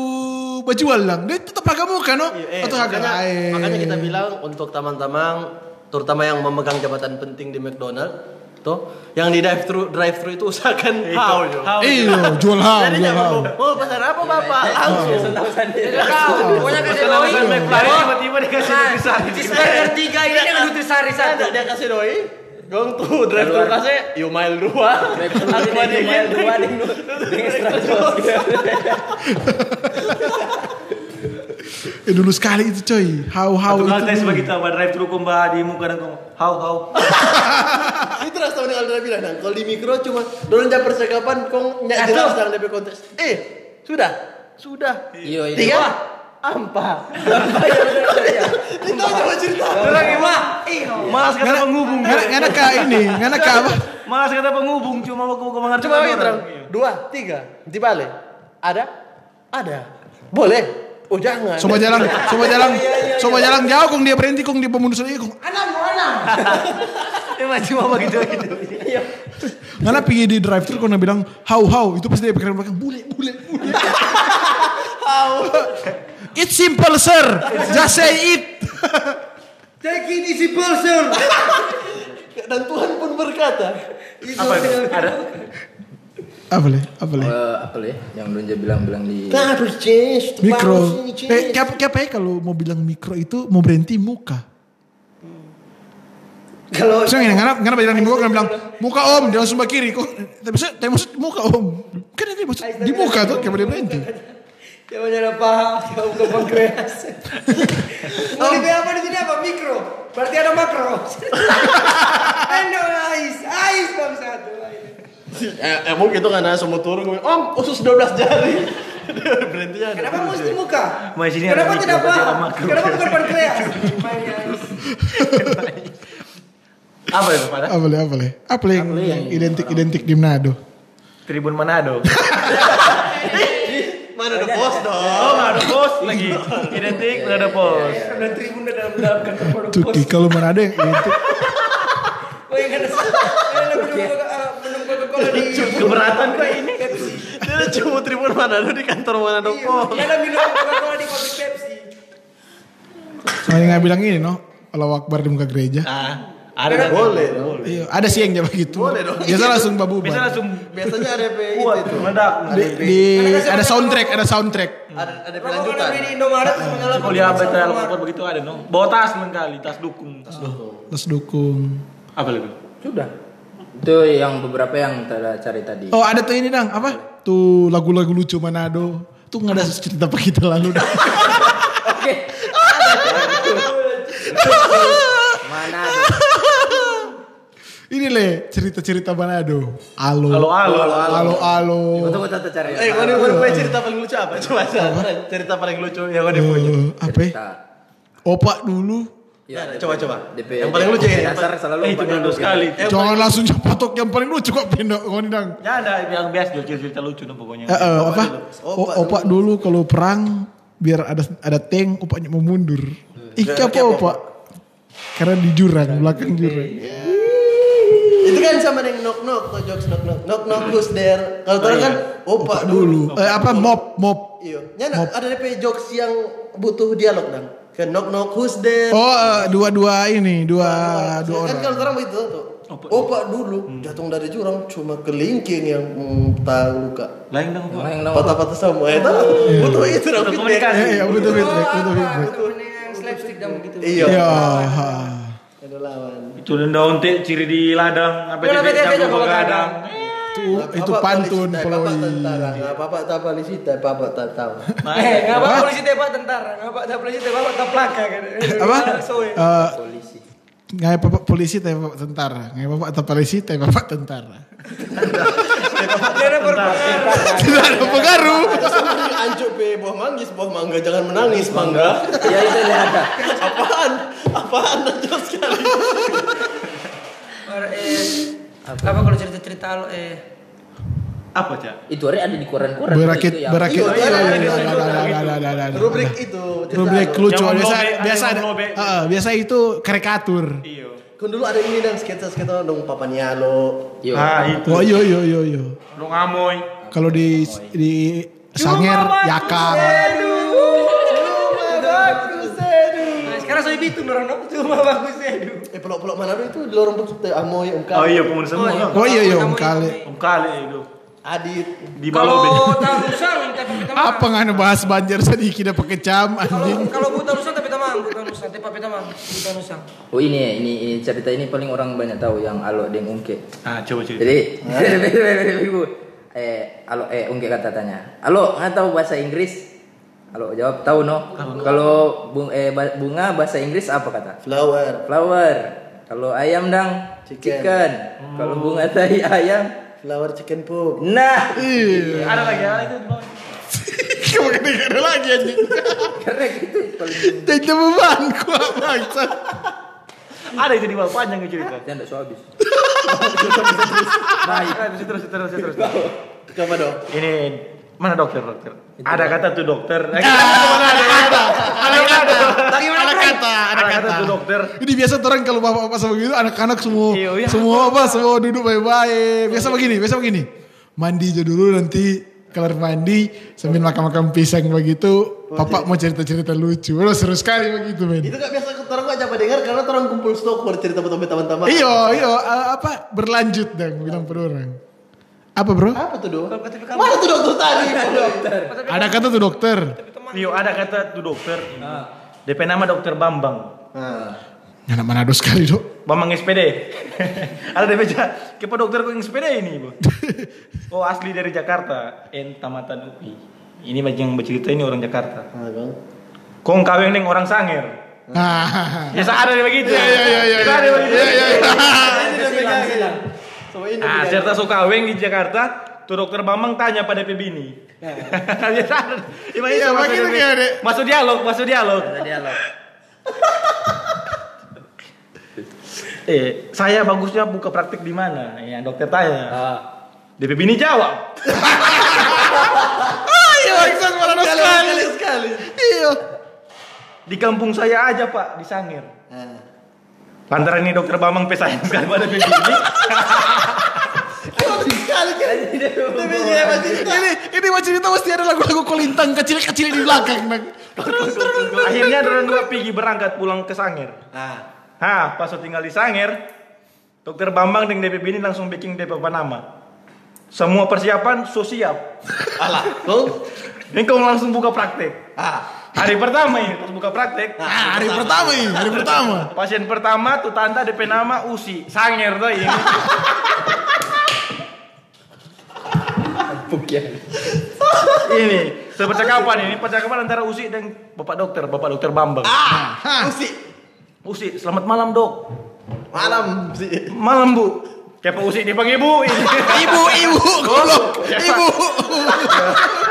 bajual lang, dia tetap harga muka no, Eh, atau harga makanya, makanya kita bilang untuk taman-taman terutama yang memegang jabatan penting di McDonald tuh yang di drive thru drive thru itu usahakan how? Iyo, jual how, Jadi jangan how. mau pesan apa bapak langsung. Tahu sendiri. kau. Pokoknya kasih doi. Tiba-tiba dikasih Nah, nutrisari. cheeseburger tiga ini dengan nutrisari satu. Dia kasih doi. Gong tuh drive thru kasih you mile dua. Aku Dia ingin dua ding ding. Eh dulu sekali itu coy, how how Satu itu. tes dulu. bagi tahu drive thru kumba di muka dan kamu. How how. itu rasa dengan Aldra bilang kalau di mikro cuma dorong jam percakapan kong nyak jelas dalam DP konteks. Eh, sudah. Sudah. Iya, iya. Tiga. Ampa. Kita coba cerita. Mah. Iyo. Malas kata penghubung. Ngana ka ini, ngana ka apa? Malas kata penghubung cuma mau mau mengerti. Lagi terang. Dua, tiga. Di balik. Ada? Ada. Boleh. Oh jangan. Coba jalan, coba jalan, coba jalan jauh kong dia berhenti kong dia pemundur sendiri kong. Anam, anam. Emang cuma begitu gitu. Ngana pergi di drive thru kong dia bilang how how itu pasti dia pikiran belakang bule bule bule. It's simple sir, just say it. Take it easy person. Dan Tuhan pun berkata. Apa itu? Ada? Apa le? Apa le? Eh, apa le? Yang Donja bilang-bilang di Nah, harus change. Mikro. Eh, kayak kayak ya kalau mau bilang mikro itu mau berhenti muka. Kalau So ngana ngana ngana bilang di muka kan bilang muka om dia langsung ke kiri kok. Tapi saya tapi maksud muka om. Kan ini maksud di muka tuh kayak dia berhenti. Dia ada paha, dia buka pankreas. Oh, di apa di sini apa? Mikro. Berarti ada makro. Endo ais, ais bang satu. Eh, emang gitu kan semua turun ngomong, Om, usus 12 jari. Berhentinya ada. Kenapa mesti muka? Mas, ini Kenapa ada tidak ada makro. Kenapa bukan pankreas? Ais. Apa itu pada? Apa le? Apa le? Apa le yang identik identik di Manado? Tribun Manado. Mana ada bos dong. Oh, Manado pos lagi. Identik Manado pos. Dan tribun dalam dalam kantor produk Tuh kalau Manado yang identik Oh yang ada yang minum Coca-Cola di Keberatan kok ini. Pepsi. Dia cuma tribun mana di kantor mana dong. Iya, dia ada minum Coca-Cola di pabrik Pepsi. Soalnya nggak bilang ini no. Kalau akbar di muka gereja. Ah, ada boleh dong. Iya, ada sih yang jawab gitu. Boleh dong. Biasa langsung babu. Bisa langsung Biasanya ada pe kuat itu. meledak. Di, di ada soundtrack, ada soundtrack. Ada ada beli di Indomaret terus menyala Kalau dia betul alkohol begitu ada no. Bawa tas kali, tas dukung. Terus dukung. Apa lagi? Sudah. Itu yang beberapa yang kita cari tadi. Oh ada tuh ini dang apa? Tuh lagu-lagu lucu Manado. Tuh nggak ada cerita apa kita lalu dah. Oke. Mana ada? Ini le cerita-cerita Manado. Alo. Halo, halo, halo. Alo alo. Tunggu tunggu cari. Eh, mana mana punya cerita paling lucu apa? Coba. Cerita paling lucu yang mana punya. Eh, apa? ya? Opak dulu. Ya, Coba coba. DP, Yang paling lucu ini. dasar selalu Eh, itu pada Manado lu. sekali. Jangan langsung patok yang paling lucu kok pindah dang. Ya ada yang biasa jual cerita lucu no pokoknya. Eh, eh, apa? Opak O- opak dulu kalau perang biar ada ada tank opaknya mau mundur. Ih, apa opak? Karena di jurang, belakang jurang. Itu kan sama dengan knock knock tuh jokes knock knock. Knock knock who's there. Kalau orang kan opak dulu. Eh, apa mob mob. Iya. Nyana ada DP jokes yang butuh dialog dong. Kan knock knock who's there. Oh, eh, dua-dua ini, dua dua Kan orang. kalau orang begitu tuh. Opak dulu jatuh dari jurang cuma kelingking yang mm, tahu luka. Lain dong. Yang nomor? Patah-patah semua itu. Butuh itu dong Butuh feedback. komunikasi. Eh, ya betul feedback, betul feedback. yang slapstick dam gitu. Iya. Ya. ha. Ada lawan. Itu daun teh ciri di ladang apa Udah, di bete, Itu itu pantun Bapak Poloy. tentara, bapak tak polisi, tak bapak tak tahu. Eh, nggak apa polisi tembak tentara, nggak apa polisi tembak tak plaka kan. Apa? Eh, Polisi. Nggak bapak polisi tapi bapak tentara. Nggak bapak tak polisi tapi bapak tentara. Dia ada berpengaruh. Tidak ada pengaruh. Anjuk be buah manggis, buah mangga, jangan menangis mangga. Ya itu ada. Apaan? Apaan najos sekali. Eh, apa kalau cerita-cerita lo eh Apa, Cak? Itu hari ada di koran-koran. Berakit itu berakit. Iya, Iya, iya, iya, iya, iya, iya, iya, iya. Rubrik itu. Rubrik lo. lucu biasa biasa. Ah, biasa itu karikatur. Iya. Kan dulu ada ini dong sketsa-sketsa dong Papa Nialo. Yo. Ah, itu. Oh iya iya iya iya. Lu ngamoy. Kalau di di Sanger Yakang. Nah, sekarang saya bitu orang no, cuma bagus ya. Eh pelok-pelok mana itu di lorong bukit Amoy, Om Oh Kali, iya, pemuda semua. iya. kan? Oh iya iya. Om kali itu. Adit. Di bawah Kalau tahu rusang tapi kita Apa nganu bahas banjir sedikit dapat kecam Kalau anjing. kalau buta rusang tapi tamang, buta rusang, tapi tapi tamang, buta rusang. Oh ini, ini ini cerita ini paling orang banyak tahu yang alo deng ungke. Ah, coba cerita. Jadi, eh, alo, eh, ungke kata tanya, alo, nggak tahu bahasa Inggris? Alo jawab tahu no. Kalau bung, eh, bunga bahasa Inggris apa kata? Flower. Flower. Kalau ayam dang Chicken. chicken. Kalau bunga tadi ayam. Flower chicken poop. Nah, Iya. Ada lagi, ada itu di bawah. Kamu kena ada lagi anjing. karena gitu paling. Jadi beban gua bangsa. Ada itu di bawah panjang itu cerita. Jangan so habis. Nah, terus terus terus terus. terus. Coba dong. Ini mana dokter dokter? Ada kata tuh dokter. Eh, mana ada kata? Ada kata. Ada kata, ada Ada kata tuh dokter. Ini biasa orang kalau bapak-bapak sama gitu anak-anak semua Iya, iya. semua apa semua duduk baik-baik. Biasa begini, biasa begini. Mandi aja dulu nanti kelar mandi sambil makan-makan pisang begitu. Bapak mau cerita-cerita lucu. Lo seru sekali begitu, men. Itu gak biasa orang gak coba dengar karena orang kumpul stok baru cerita teman-teman. Iyo, iyo, apa berlanjut dong bilang per orang. Apa bro? Apa tuh dong? Mana tuh dokter tadi? Dokter. Ada kata tuh dokter. Iyo ada kata tuh dokter. DP nama dokter Bambang. Nah. Anak Manado sekali dok. Bambang SPD. ada DP aja. Kepa dokter kok yang SPD ini, Bu? Oh, asli dari Jakarta. En tamatan UI. Ini yang bercerita ini orang Jakarta. Bang. Kong kawin dengan orang Sanger. Ah, Biasa ada begitu. Iya, iya, iya, iya, Biasa ada yang begitu. iya, iya, iya. Nah, serta suka kawin di Jakarta, tuh dokter Bambang tanya pada PB ini. Biasa ada. Ima Iya, masuk kayak, Dek. Masuk dialog, masuk dialog. Ada dialog. Eh, saya bagusnya buka praktik di mana? Ya, dokter tanya. Ah, DPB ini jawab. Iya, bangsat Manado Sekali, sekali. sekali, sekali. Iya. Di kampung saya aja, Pak, di Sanger. Lantaran ini dokter Bambang pesayang sekali pada PB ini. Sekali kan. Masih Ini ini mau cerita mesti ada lagu-lagu kolintang kecil-kecil di belakang. Akhirnya orang dua pergi berangkat pulang ke Sanger. Nah. Hah, pas saya tinggal di Sanger, dokter Bambang dan DPB ini langsung bikin DP apa nama. Semua persiapan so siap. Alah. Kong. Ini kau langsung buka praktek. Ah. Hari pertama ini pas buka praktek. Ah, hari pertama ini, hari pertama. Pasien pertama tuh tante DP nama Usi, Sanger tuh ini. empuk ya. ini sepercakapan ini percakapan antara Usi dan Bapak dokter, Bapak dokter Bambang. Ah. Usi. Usi, selamat malam dok. Malam sih. Malam bu. Kayak Pak Usi dipanggil bu ini. Ibu, ibu, goblok. Ibu.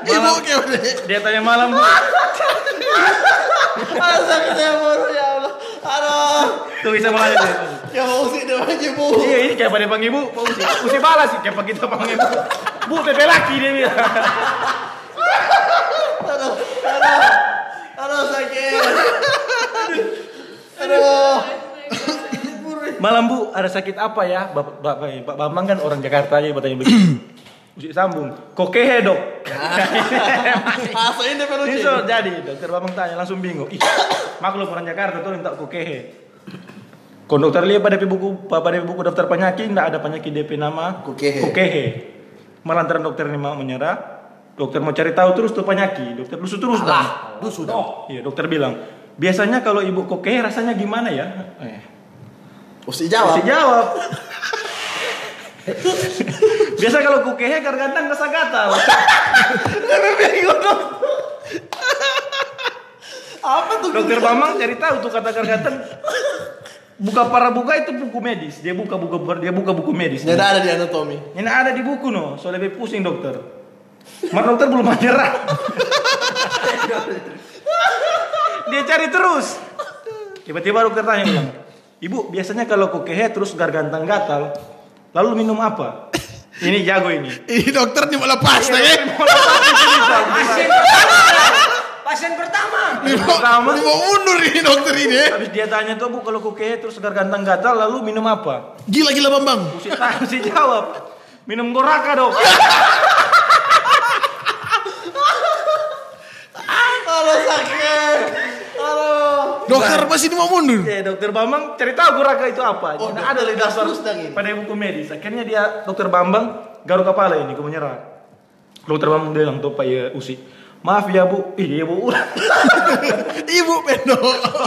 Ibu gimana? Dia tanya malam sakit saya baru ya Allah. Aduh. Tuh bisa malah dia. Ya mau Usi dia panggil bu. Iya ini kayak pada panggil bu, Pak Usi. Usi balas sih kayak kita panggil bu. Bu pepe laki dia bilang. Aduh. Aduh. Aduh sakit. Aduh. Malam bu, ada sakit apa ya? Bapak, Bapak, Pak Bambang kan orang Jakarta aja bertanya begitu. Usi sambung, kokehe dok. Ini perlu Ini so, jadi dokter Bambang tanya langsung bingung. Ih, maklum orang Jakarta tuh minta kokehe. Konduktor lihat pada buku pada buku daftar penyakit tidak ada penyakit DP nama Kokehe. Kokehe. Melantaran dokter ini mau menyerah, dokter mau cari tahu terus tuh penyakit. Dokter lusu terus dong. Lu sudah. Iya, dokter bilang, biasanya kalau ibu kokehe rasanya gimana ya? Eh. Mesti jawab. Mesti jawab. Biasa kalau kukehe gargantang rasa gatal. Lebih bingung dong. Apa tuh? Dokter Bambang cari tahu tuh kata gargantang. Buka para buka itu buku medis. Dia buka buku dia buka buku medis. Nggak ada di anatomi. Ini ada di buku no, soalnya lebih pusing dokter. Mas dokter belum menyerah. Dia cari terus. Tiba-tiba dokter tanya bilang, Ibu biasanya kalau kukehe terus gargantang gatal, lalu minum apa? Ini jago ini. Ini dokter nih mau lepas Iya, ya. Pasien pertama. Pasien pertama. Ini mau, Pertama. ini mau undur ini dokter ini. ya. Habis dia tanya tuh bu kalau kukehe terus gargantang gatal lalu minum apa? Gila-gila Bambang. Si tahu si jawab, minum goraka dok. Halo sakit. Dokter masih ini mau mundur. Ya, dokter Bambang cari tahu goraka itu apa. Oh, Nah, ada dasar pada buku medis. Akhirnya dia dokter Bambang garuk kepala ini, aku menyerah. Dokter Bambang bilang tuh Pak ya Usi, maaf ya bu, iya bu, Ibu Pendo.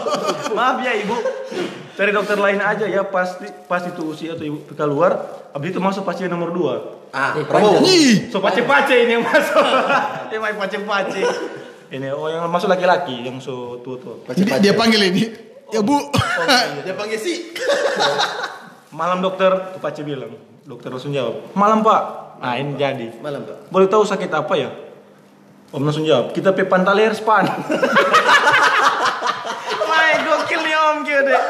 maaf ya ibu. Cari dokter lain aja ya pasti pasti itu Usi atau ibu keluar. Habis itu masuk pasien nomor dua. Ah, Eh, Prabowo. So pace-pace ini yang masuk. Ini main pace-pace. Ini oh yang masuk laki-laki yang so tua-tua. dia, dia panggil ini. Ya Bu. Dia panggil si. Malam dokter, tuh pace bilang. Dokter langsung jawab, malam pak. Nah ini jadi. Malam, Pak. Boleh tahu sakit apa ya? Om langsung jawab, kita pe pantaler span. Main gokil nih om gitu deh.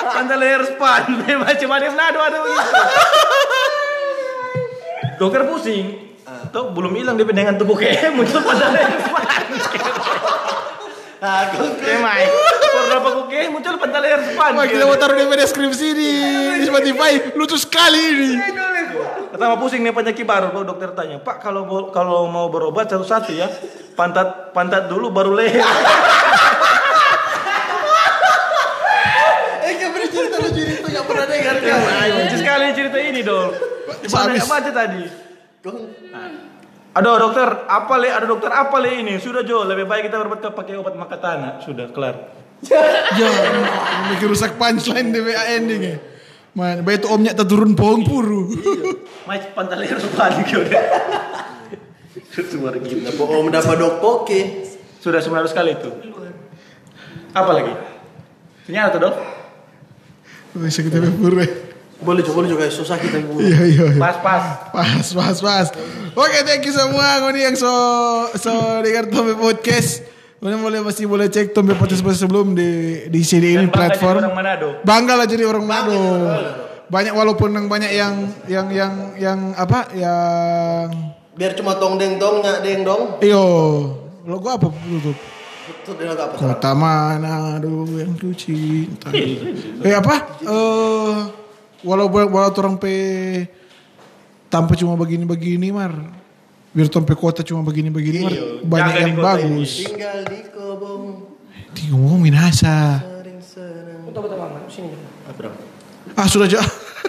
Pantaler span, macam ada yang nado ada begitu. Dokter pusing. Tuh belum hilang dia dengan tubuh kayak muncul pantaler span. Aku Kayak main. Berapa kuke muncul pantaler span. Wah, kita mau taruh di deskripsi di, di Spotify. Lucu sekali ini. Pertama pusing nih penyakit baru, baru dokter tanya, Pak kalau mau- kalau mau berobat satu-satu ya, pantat pantat dulu baru leher. Eh, cerita lucu ini tuh nggak pernah dengar kan? Lucu sekali cerita ini dong. Gimana Habis. apa Aduh dokter, apa le? Ada dokter apa le ini? Sudah Jo, lebih baik kita berobat ke- pakai obat makatana. Sudah kelar. Ya, bikin rusak punchline di WA endingnya. Man, baik itu omnya tak turun pohon puru. Pantat leher sudah gitu. Sudah gitu. Dapat om dapat dok poke. Sudah 900 kali itu. Apa lagi? Ternyata dok. Bisa kita puru. Boleh juga, boleh juga. Susah kita ngomong. Iya, iya. iya. Pas pas. Pas, pas, pas. Oke, thank you semua. Ngoni yang so so dengar Tombe Podcast. Kalian boleh masih boleh cek Tombe Podcast sebelum di di sini ini platform. orang Manado. Bangga lah jadi orang Manado. Banyak walaupun yang banyak yang yang yang yang apa yang Biar cuma tong deng dong, nyak deng dong. iyo logo apa tutup? Itu dia nggak apa Kota Manado yang suci. Entar. Eh apa? Eh walaupun walaupun orang pe tanpa cuma begini-begini mar. Biar tompe kota cuma begini-begini mar. Banyak Jaga di yang bagus. Tinggal di kobong. Di ngomong minasa. Sering senang. Betul betul bang, sini. Apa dong? Ah sudah aja.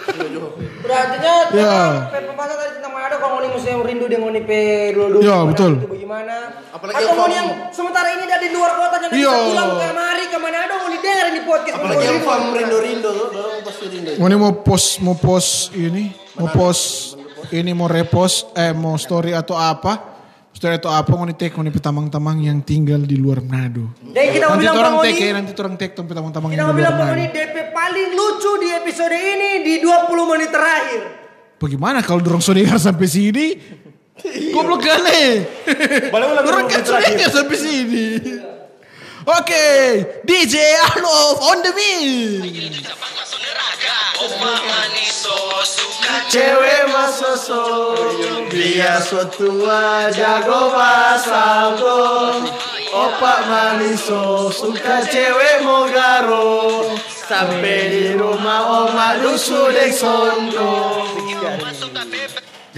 Berarti nya Ya. pembahasan tadi tentang Manado kalau ngoni musim rindu dengan ngoni pe dulu Ya, betul. Itu bagaimana? Apalagi Atau yang ngoni yang sementara ini dari luar kota dan Iya. bisa pulang ke mari ke Manado ngoni dengar di podcast. Apalagi yang farm rindo-rindo tuh, orang pasti rindo. Ngoni mau post mau post ini, mau post ini mau repost eh mau story atau apa? Story atau apa ngoni tag ngoni petamang-tamang yang tinggal di luar Manado. Dan kita mau Nanti bilang orang tag Oni, ya, nanti orang tag tuh petamang-tamang kita yang mau di bilang luar Oni Manado. DP paling lucu di episode ini di 20 menit terakhir. Bagaimana kalau dorong sodengar sampai sini? Goblok kali. Balik ulang Dorong kan sodengar sampai sini. Oke, DJ Arnold on the beat. Cewek masa so Dia so tua jago pasangko Opak maniso Suka cewek mau garo. Sampai di rumah oma dusu dek sondo